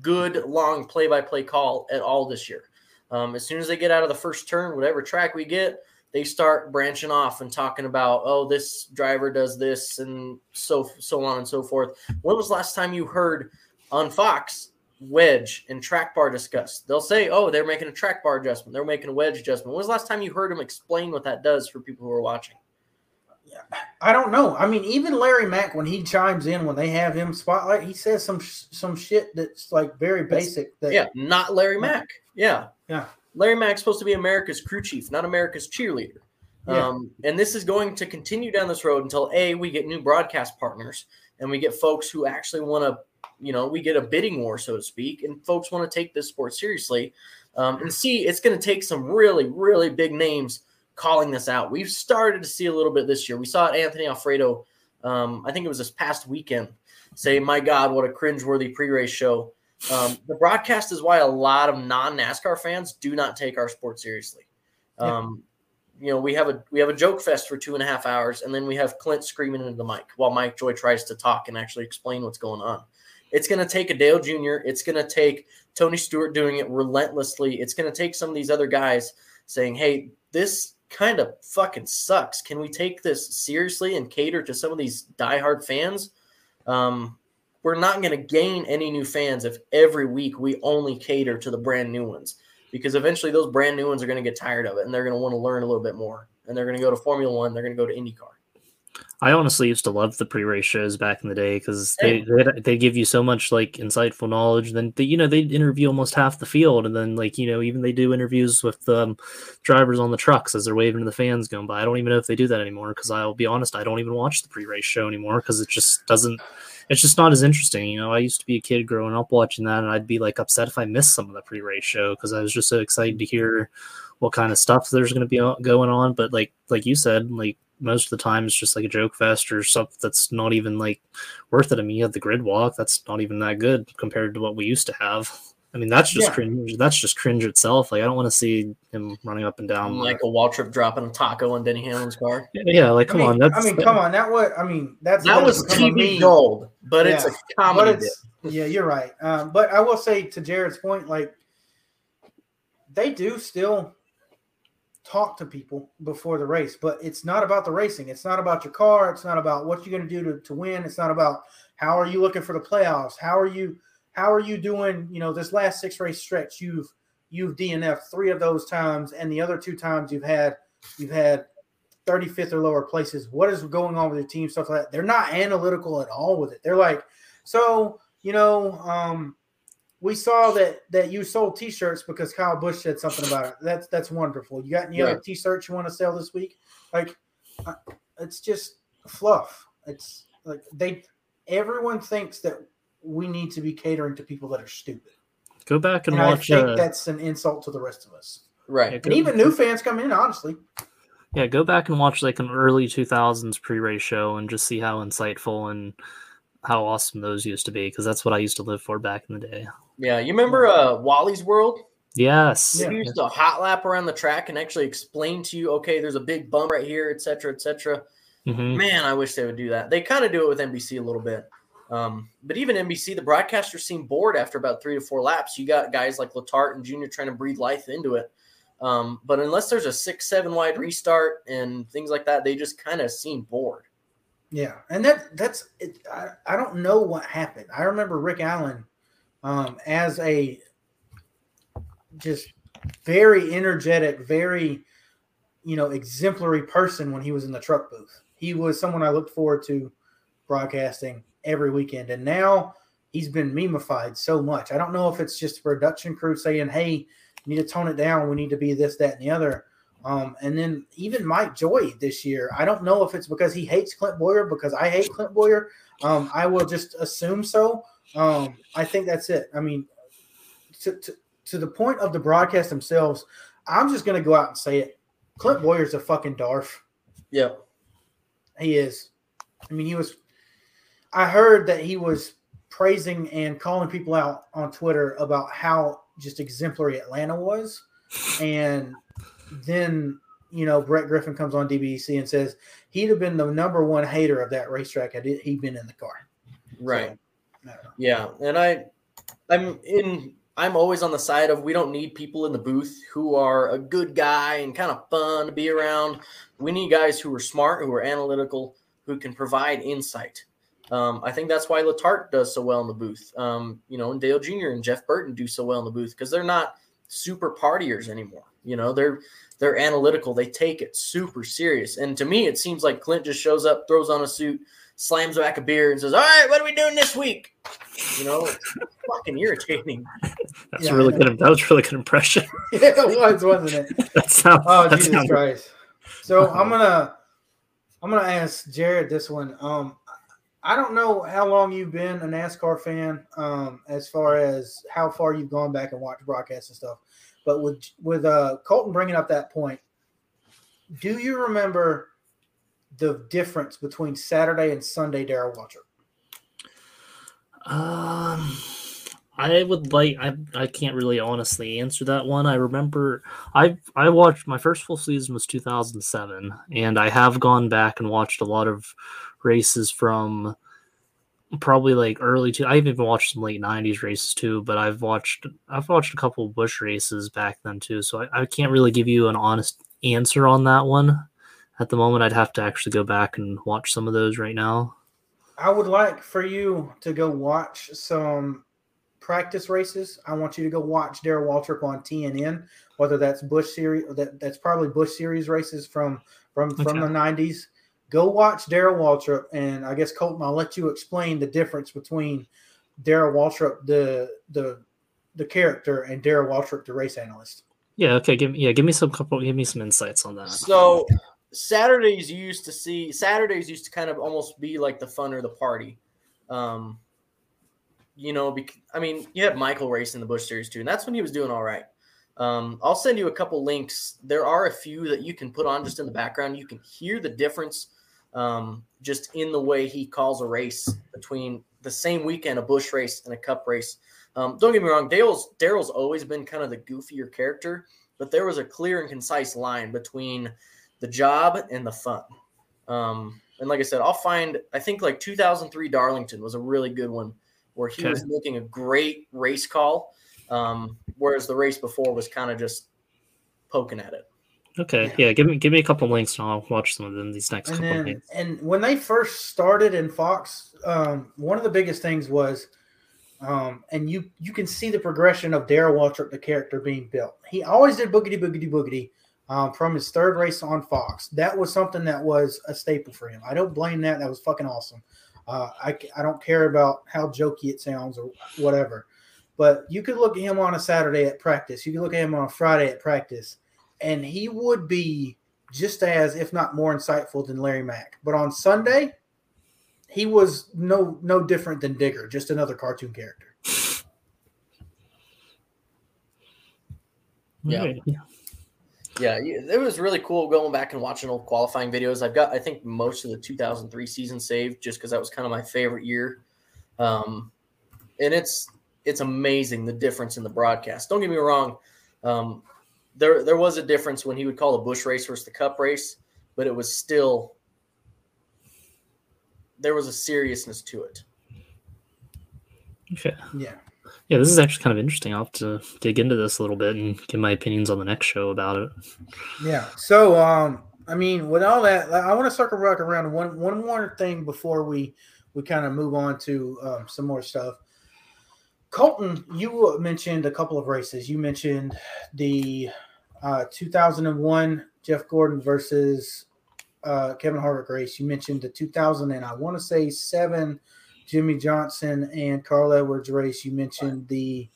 good long play by play call at all this year. Um, as soon as they get out of the first turn, whatever track we get, they start branching off and talking about, oh, this driver does this and so so on and so forth. When was the last time you heard on Fox wedge and track bar discussed? They'll say, oh, they're making a track bar adjustment, they're making a wedge adjustment. When was the last time you heard them explain what that does for people who are watching? I don't know. I mean, even Larry Mac when he chimes in when they have him spotlight, he says some some shit that's like very basic. That, yeah, not Larry Mac. Yeah, yeah. Larry Mac's supposed to be America's crew chief, not America's cheerleader. Yeah. Um, and this is going to continue down this road until a we get new broadcast partners and we get folks who actually want to, you know, we get a bidding war, so to speak, and folks want to take this sport seriously. Um, and see, it's going to take some really, really big names calling this out. We've started to see a little bit this year. We saw it Anthony Alfredo, um, I think it was this past weekend, say, My God, what a cringeworthy pre race show. Um, the broadcast is why a lot of non NASCAR fans do not take our sport seriously. Um, yeah. You know, we have a we have a joke fest for two and a half hours, and then we have Clint screaming into the mic while Mike Joy tries to talk and actually explain what's going on. It's going to take a Dale Jr. It's going to take Tony Stewart doing it relentlessly. It's going to take some of these other guys saying, "Hey, this kind of fucking sucks. Can we take this seriously and cater to some of these diehard fans? Um, we're not going to gain any new fans if every week we only cater to the brand new ones because eventually those brand new ones are going to get tired of it and they're going to want to learn a little bit more and they're going to go to Formula One, they're going to go to IndyCar. I honestly used to love the pre-race shows back in the day because they they give you so much like insightful knowledge. Then they, you know they interview almost half the field, and then like you know even they do interviews with um, drivers on the trucks as they're waving to the fans going by. I don't even know if they do that anymore because I'll be honest, I don't even watch the pre-race show anymore because it just doesn't. It's just not as interesting. You know, I used to be a kid growing up watching that, and I'd be like upset if I missed some of the pre-race show because I was just so excited to hear what kind of stuff there's going to be going on. But like like you said, like most of the time it's just like a joke fest or stuff that's not even like worth it. I mean, you have the grid walk, that's not even that good compared to what we used to have. I mean, that's just yeah. cringe. That's just cringe itself. Like, I don't want to see him running up and down. Like a Waltrip dropping a taco on Denny Hamlin's car. Yeah, like come I mean, on. That's, I mean, come on. That what I mean. That's that was TV gold, but yeah. it's a comedy. It's, yeah, you're right. Um, but I will say to Jared's point, like they do still talk to people before the race, but it's not about the racing. It's not about your car. It's not about what you're going to do to, win. It's not about how are you looking for the playoffs. How are you how are you doing? You know, this last six race stretch, you've you've DNF three of those times, and the other two times you've had you've had 35th or lower places. What is going on with your team? Stuff like that. They're not analytical at all with it. They're like, so you know, um, we saw that that you sold T-shirts because Kyle Busch said something about it. That's that's wonderful. You got any Yeah. other T-shirts you want to sell this week? Like, uh, it's just fluff. It's like they everyone thinks that we need to be catering to people that are stupid, Go back and and I watch. think Uh, that's an insult to the rest of us. Right. yeah, And even new fans come in, honestly. yeah, go back and watch like an early 2000s pre-race show and just see how insightful and how awesome those used to be because that's what I used to live for back in the day. Yeah. You remember uh, Wally's World? Yes. Yeah. He used to hot lap around the track and actually explain to you, okay, there's a big bump right here, etc., cetera, et cetera. Mhm. Man, I wish they would do that. They kind of do it with NBC a little bit. Um, but even NBC, the broadcasters seem bored after about three to four laps. You got guys like Letarte and Junior trying to breathe life into it. Um, but unless there's a six, seven wide restart and things like that, they just kind of seem bored. Yeah, and that that's it, I, I don't know what happened. I remember Rick Allen um, as a just very energetic, very you know exemplary person when he was in the truck booth. He was someone I looked forward to broadcasting every weekend, and now he's been memeified so much. I don't know if it's just a production crew saying, "Hey, you need to tone it down. We need to be this, that, and the other." Um, and then even Mike Joy this year, I don't know if it's because he hates Clint Bowyer because I hate Clint Bowyer. Um, I will just assume so. Um, I think that's it. I mean, to, to, to the point of the broadcast themselves, I'm just going to go out and say it. Clint Bowyer's a fucking Darf. Yeah. He is. I mean, he was. I heard that he was praising and calling people out on Twitter about how just exemplary Atlanta was, and then you know Brett Griffin comes on DBC and says he'd have been the number one hater of that racetrack had he been in the car. Right. So, I don't know. Yeah, and I, I'm in. I'm always on the side of we don't need people in the booth who are a good guy and kind of fun to be around. We need guys who are smart, who are analytical, who can provide insight. Um, I think that's why Letarte does so well in the booth. Um, you know, and Dale Jr. and Jeff Burton do so well in the booth because they're not super partiers anymore. You know, they're they're analytical. They take it super serious. And to me, it seems like Clint just shows up, throws on a suit, slams back a beer, and says, "All right, what are we doing this week?" You know, it's fucking irritating. That's Yeah, a I really know. good. That was a really good impression. [laughs] Yeah, it was, wasn't it? [laughs] that sounds. Oh that Jesus sounds- Christ! So I'm gonna I'm gonna ask Jared this one. Um, I don't know how long you've been a NASCAR fan, um, as far as how far you've gone back and watched broadcasts and stuff. But with with uh, Colton bringing up that point, do you remember the difference between Saturday and Sunday Darrell Waltrip? Um, I would like. I I can't really honestly answer that one. I remember I I watched my first full season was 2007, and I have gone back and watched a lot of races from probably like early to. I've even watched some late 90s races too, but I've watched I've watched a couple of Busch races back then too. So I, I can't really give you an honest answer on that one at the moment. I'd have to actually go back and watch some of those right now. I would like for you to go watch some practice races. I want you to go watch Darrell Waltrip on TNN, whether that's Busch series, that that's probably Busch series races from from from Okay. the nineties. Go watch Darrell Waltrip, and I guess Colton, I'll let you explain the difference between Darrell Waltrip, the the the character, and Darrell Waltrip, the race analyst. Yeah. Okay. Give me yeah. Give me some couple. Give me some insights on that. So Saturdays you used to see Saturdays used to kind of almost be like the fun or the party. Um, you know, bec- I mean, you had Michael racing the Busch Series too, and that's when he was doing all right. Um, I'll send you a couple links. There are a few that you can put on just in the background. You can hear the difference um, just in the way he calls a race between the same weekend, a Busch race and a Cup race. Um, don't get me wrong, Dale's Darrell's always been kind of the goofier character, but there was a clear and concise line between the job and the fun. Um, and like I said, I'll find. I think like 2003 Darlington was a really good one where he Okay. was making a great race call, um, whereas the race before was kind of just poking at it. Okay. Yeah. Yeah. Give me give me a couple links and I'll watch some of them these next and couple of then days. and when they first started in Fox, um, one of the biggest things was, um, and you you can see the progression of Darrell Waltrip, the character being built. He always did boogity boogity boogity um, from his third race on Fox. That was something that was a staple for him. I don't blame that. That was fucking awesome. Uh, I, I don't care about how jokey it sounds or whatever. But you could look at him on a Saturday at practice. You could look at him on a Friday at practice, and he would be just as, if not more, insightful than Larry Mac. But on Sunday, he was no no different than Digger, just another cartoon character. Yeah. Right. Yeah, it was really cool going back and watching old qualifying videos. I've got, I think, most of the 2003 season saved just because that was kind of my favorite year. Um, and it's it's amazing the difference in the broadcast. Don't get me wrong, um, there there was a difference when he would call the Busch race versus the Cup race, but it was still there was a seriousness to it. Okay. Yeah. Yeah, this is actually kind of interesting. I'll have to dig into this a little bit and get my opinions on the next show about it. Yeah. So, um, I mean, with all that, I want to circle back around one one more thing before we we kind of move on to um, some more stuff. Colton, you mentioned a couple of races. You mentioned the uh, 2001 Jeff Gordon versus uh, Kevin Harvick race. You mentioned the 2000 and I want to say seven Jimmie Johnson and Carl Edwards race. You mentioned the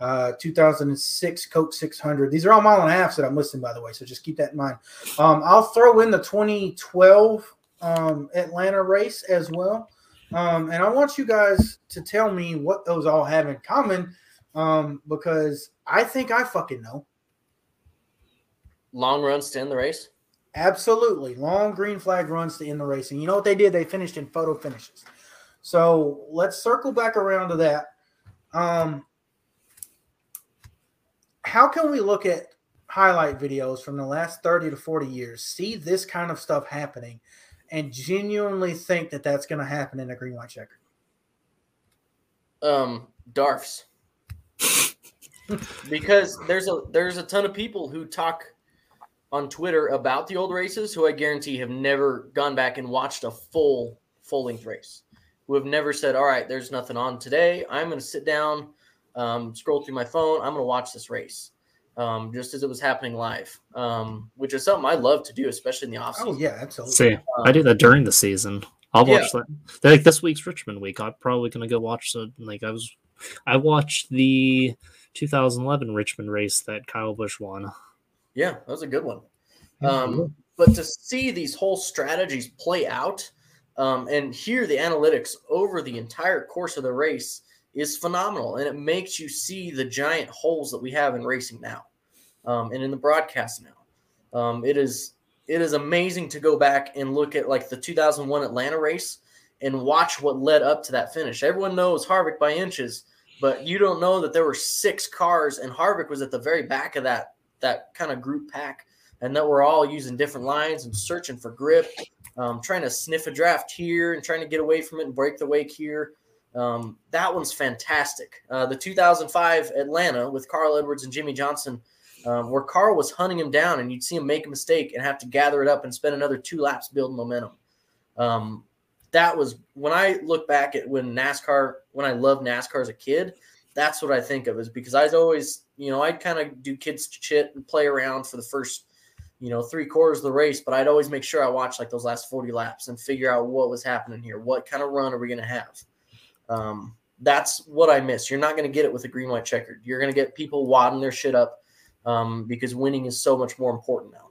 uh, 2006 Coke 600. These are all mile and a half that I'm listing, by the way. So just keep that in mind. Um, I'll throw in the 2012 um, Atlanta race as well. Um, and I want you guys to tell me what those all have in common um, because I think I fucking know. Long runs to end the race. Absolutely. Long green flag runs to end the race. And you know what they did? They finished in photo finishes. So let's circle back around to that. Um, how can we look at highlight videos from the last 30 to 40 years, see this kind of stuff happening, and genuinely think that that's going to happen in a green white checker? Um, Darfs. [laughs] because there's a there's a ton of people who talk on Twitter about the old races who I guarantee have never gone back and watched a full full length race. Who have never said, "All right, there's nothing on today. I'm going to sit down, um, scroll through my phone. I'm going to watch this race." Um, just as it was happening live, um, which is something I love to do, especially in the off Oh, yeah, absolutely. See, I do that during the season. I'll Yeah. watch that. Like this week's Richmond week, I'm probably gonna go watch the. Like I was, I watched the 2011 Richmond race that Kyle Busch won. Yeah, that was a good one. Um, but to see these whole strategies play out um, and hear the analytics over the entire course of the race is phenomenal. And it makes you see the giant holes that we have in racing now um, and in the broadcast now. Um, it is it is amazing to go back and look at like the 2001 Atlanta race and watch what led up to that finish. Everyone knows Harvick by inches, but you don't know that there were six cars and Harvick was at the very back of that that kind of group pack and that we're all using different lines and searching for grip, um, trying to sniff a draft here and trying to get away from it and break the wake here. Um, that one's fantastic. Uh, the 2005 Atlanta with Carl Edwards and Jimmie Johnson, um, where Carl was hunting him down and you'd see him make a mistake and have to gather it up and spend another two laps building momentum. Um, that was when I look back at when NASCAR, when I loved NASCAR as a kid, that's what I think of is because I'd always, you know, I'd kind of do kids shit and play around for the first, you know, three quarters of the race, but I'd always make sure I watched like those last 40 laps and figure out what was happening here. What kind of run are we going to have? Um, that's what I miss. You're not going to get it with a green white checkered. You're going to get people wadding their shit up um, because winning is so much more important now.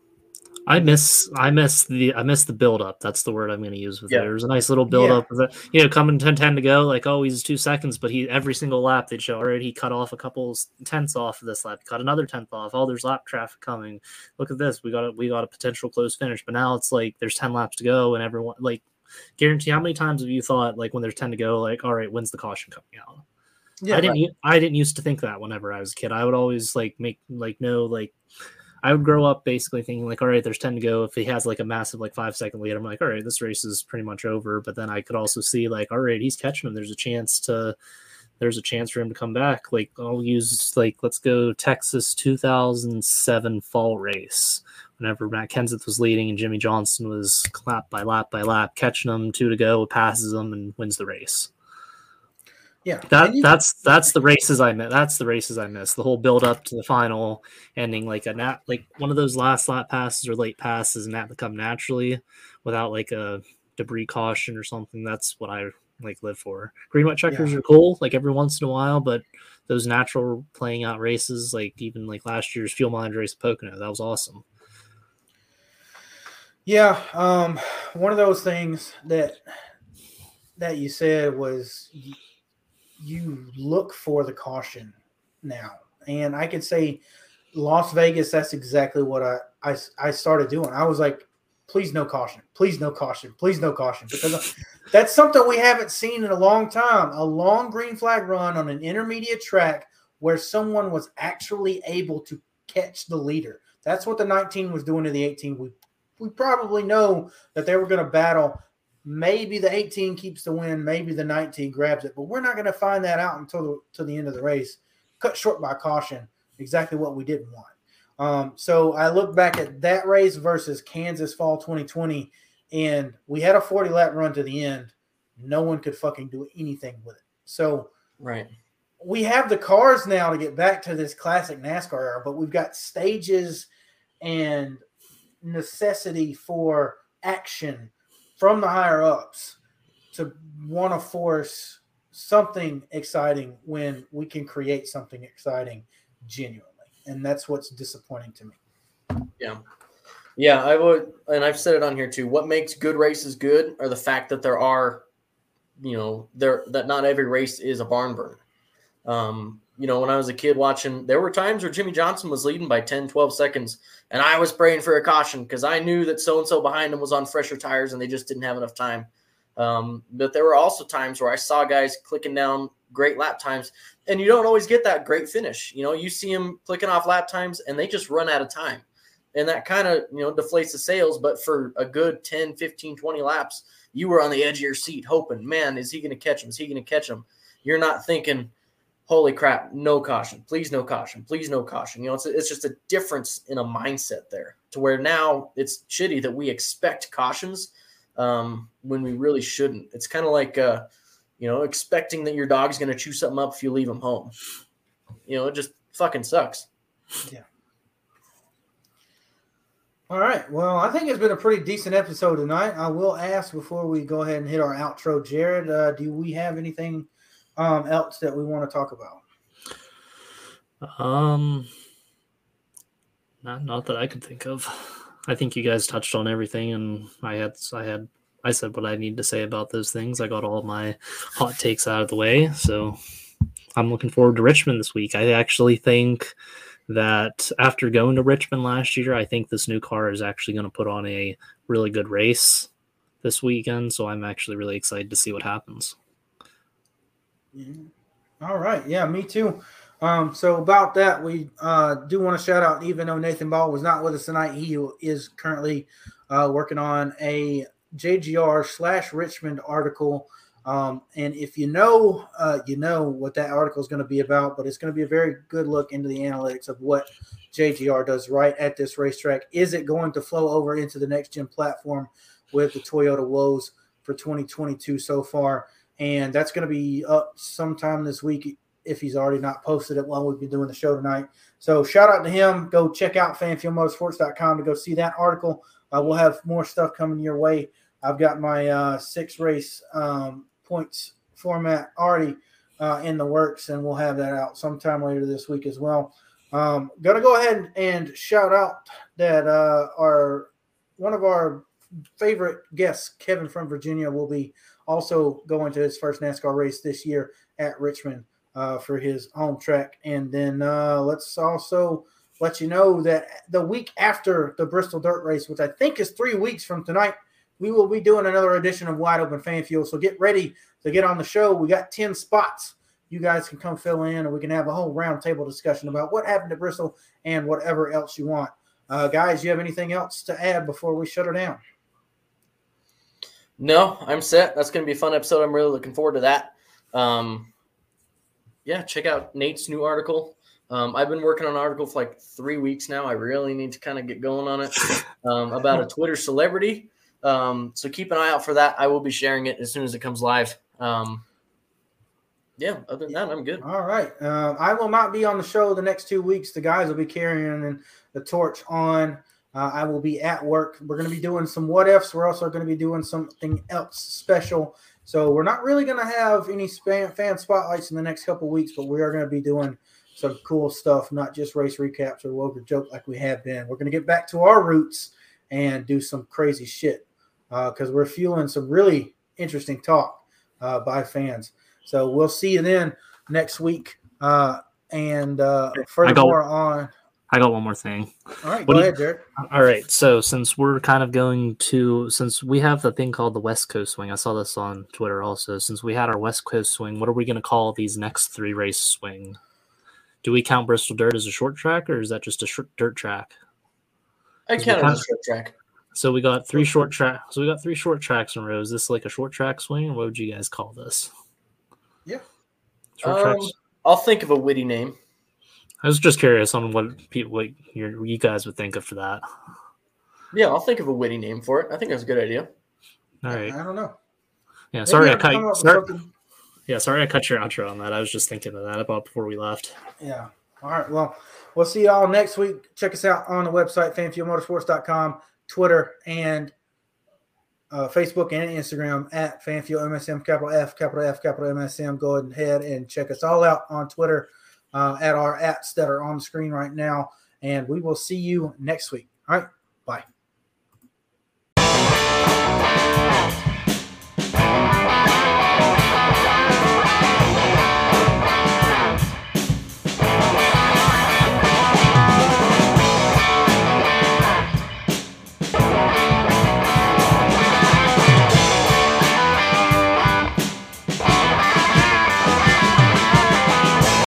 I miss I miss the I miss the build up. That's the word I'm going to use with Yeah. it. There's a nice little build Yeah. up. You know, coming 10 10 to go, like oh he's two seconds, but he every single lap they'd show. All right, he cut off a couple tenths off of this lap, cut another tenth off. Oh, there's lap traffic coming. Look at this, we got a we got a potential close finish. But now it's like there's 10 laps to go, and everyone like guarantee how many times have you thought like when there's 10 to go, like all right, when's the caution coming out? Yeah, I didn't. I didn't used to think that whenever I was a kid. I would always like make like no like. I would grow up basically thinking like, all right, there's ten to go. If he has like a massive like five second lead, I'm like, all right, this race is pretty much over. But then I could also see like, all right, he's catching him. There's a chance to. There's a chance for him to come back. Like I'll use like let's go Texas 2007 fall race. Whenever Matt Kenseth was leading and Jimmie Johnson was lap by lap by lap catching him, two to go, passes him and wins the race. Yeah. That that's that's the races I miss. That's the races I miss. The whole build up to the final ending, like a nat, like one of those last lap passes or late passes, and that come naturally without like a debris caution or something. That's what I like live for. Green white checkers yeah. are cool, like every once in a while, but those natural playing out races, like even like last year's fuel mileage race at Pocono, that was awesome. Yeah, um, one of those things that that you said was you, look for the caution now, and I could say Las Vegas. That's exactly what I I, I started doing. I was like, please no caution, please no caution, please no caution, because [laughs] that's something we haven't seen in a long time. A long green flag run on an intermediate track where someone was actually able to catch the leader. That's what the 19 was doing to the 18. We we probably know that they were going to battle. Maybe the 18 keeps the win, maybe the 19 grabs it, but we're not going to find that out until the, to the end of the race. Cut short by caution, exactly what we didn't want. Um, so I look back at that race versus Kansas Fall 2020, and we had a 40 lap run to the end. No one could fucking do anything with it. So right, we have the cars now to get back to this classic NASCAR era, but we've got stages and necessity for action from the higher ups to want to force something exciting when we can create something exciting genuinely. And that's what's disappointing to me. Yeah. Yeah, I would, and I've said it on here too. What makes good races good are the fact that there are, you know, there that not every race is a barn burn. Um, you know, when I was a kid watching, there were times where Jimmie Johnson was leading by 10, 12 seconds, and I was praying for a caution because I knew that so and so behind him was on fresher tires and they just didn't have enough time. Um, but there were also times where I saw guys clicking down great lap times, and you don't always get that great finish. You know, you see them clicking off lap times and they just run out of time. And that kind of, you know, deflates the sales. But for a good 10, 15, 20 laps, you were on the edge of your seat hoping, man, is he going to catch him? Is he going to catch him? You're not thinking – holy crap, no caution, please no caution, please no caution. You know, it's, it's just a difference in a mindset there to where now it's shitty that we expect cautions um, when we really shouldn't. It's kind of like, uh, you know, expecting that your dog's going to chew something up if you leave him home. You know, it just fucking sucks. Yeah. All right. Well, I think it's been a pretty decent episode tonight. I will ask before we go ahead and hit our outro, Jared. Uh, do we have anything um, else that we want to talk about? Um, not not that I could think of. I think you guys touched on everything, and I had I had I said what I need to say about those things. I got all my hot takes out of the way, so I'm looking forward to Richmond this week. I actually think that after going to Richmond last year, I think this new car is actually going to put on a really good race this weekend. So I'm actually really excited to see what happens. Mm-hmm. All right. Yeah, me too. Um, so about that, we uh, do want to shout out, even though Nathan Ball was not with us tonight, he is currently uh, working on a JGR slash Richmond article. Um, and if you know, uh, you know what that article is going to be about, but it's going to be a very good look into the analytics of what JGR does right at this racetrack. Is it going to flow over into the next gen platform with the Toyota woes for 2022 so far? And that's going to be up sometime this week if he's already not posted it while we've been doing the show tonight. So shout out to him. Go check out fanfuelmotorsports.com to go see that article. Uh, we'll have more stuff coming your way. I've got my uh, six race um, points format already uh, in the works, and we'll have that out sometime later this week as well. Um, gonna go ahead and shout out that uh, our one of our favorite guests, Kevin from Virginia, will be also going to his first NASCAR race this year at Richmond uh, for his home track. And then uh, let's also let you know that the week after the Bristol Dirt Race, which I think is three weeks from tonight, we will be doing another edition of Wide Open Fan Fuel. So get ready to get on the show. We got 10 spots. You guys can come fill in, and we can have a whole roundtable discussion about what happened at Bristol and whatever else you want. Uh, guys, you have anything else to add before we shut her down? No, I'm set. That's going to be a fun episode. I'm really looking forward to that. Um, yeah, check out Nate's new article. Um, I've been working on an article for like three weeks now. I really need to kind of get going on it um, about a Twitter celebrity. Um, so keep an eye out for that. I will be sharing it as soon as it comes live. Um, yeah, other than that, I'm good. All right. Uh, I will not be on the show the next two weeks. The guys will be carrying the torch on Uh, I will be at work. We're going to be doing some what ifs. We're also going to be doing something else special. So we're not really going to have any fan, fan spotlights in the next couple weeks, but we are going to be doing some cool stuff, not just race recaps or Woke or joke like we have been. We're going to get back to our roots and do some crazy shit because uh, we're fueling some really interesting talk uh, by fans. So we'll see you then next week. Uh, and uh, furthermore, on I got one more thing. All right, what go ahead, Jared. All right, so since we're kind of going to, since we have the thing called the West Coast Swing, I saw this on Twitter also. Since we had our West Coast Swing, what are we going to call these next three race swing? Do we count Bristol Dirt as a short track, or is that just a short dirt track? I count it as a short track. So we got three short tracks. So we got three short tracks in a row. Is this like a short track swing, or what would you guys call this? Yeah, short um, tracks. I'll think of a witty name. I was just curious on what people, what you guys would think of for that. Yeah, I'll think of a witty name for it. I think that's a good idea. All right. I don't know. Yeah, sorry I cut. Sorry, yeah, sorry I cut your outro on that. I was just thinking of that about before we left. Yeah. All right. Well, we'll see y'all next week. Check us out on the website, fanfuelmotorsports.com, Twitter, and uh, Facebook and Instagram at fanfuel MSM, capital F, capital F, capital MSM. Go ahead and check us all out on Twitter uh, at our apps that are on screen right now. And we will see you next week. All right.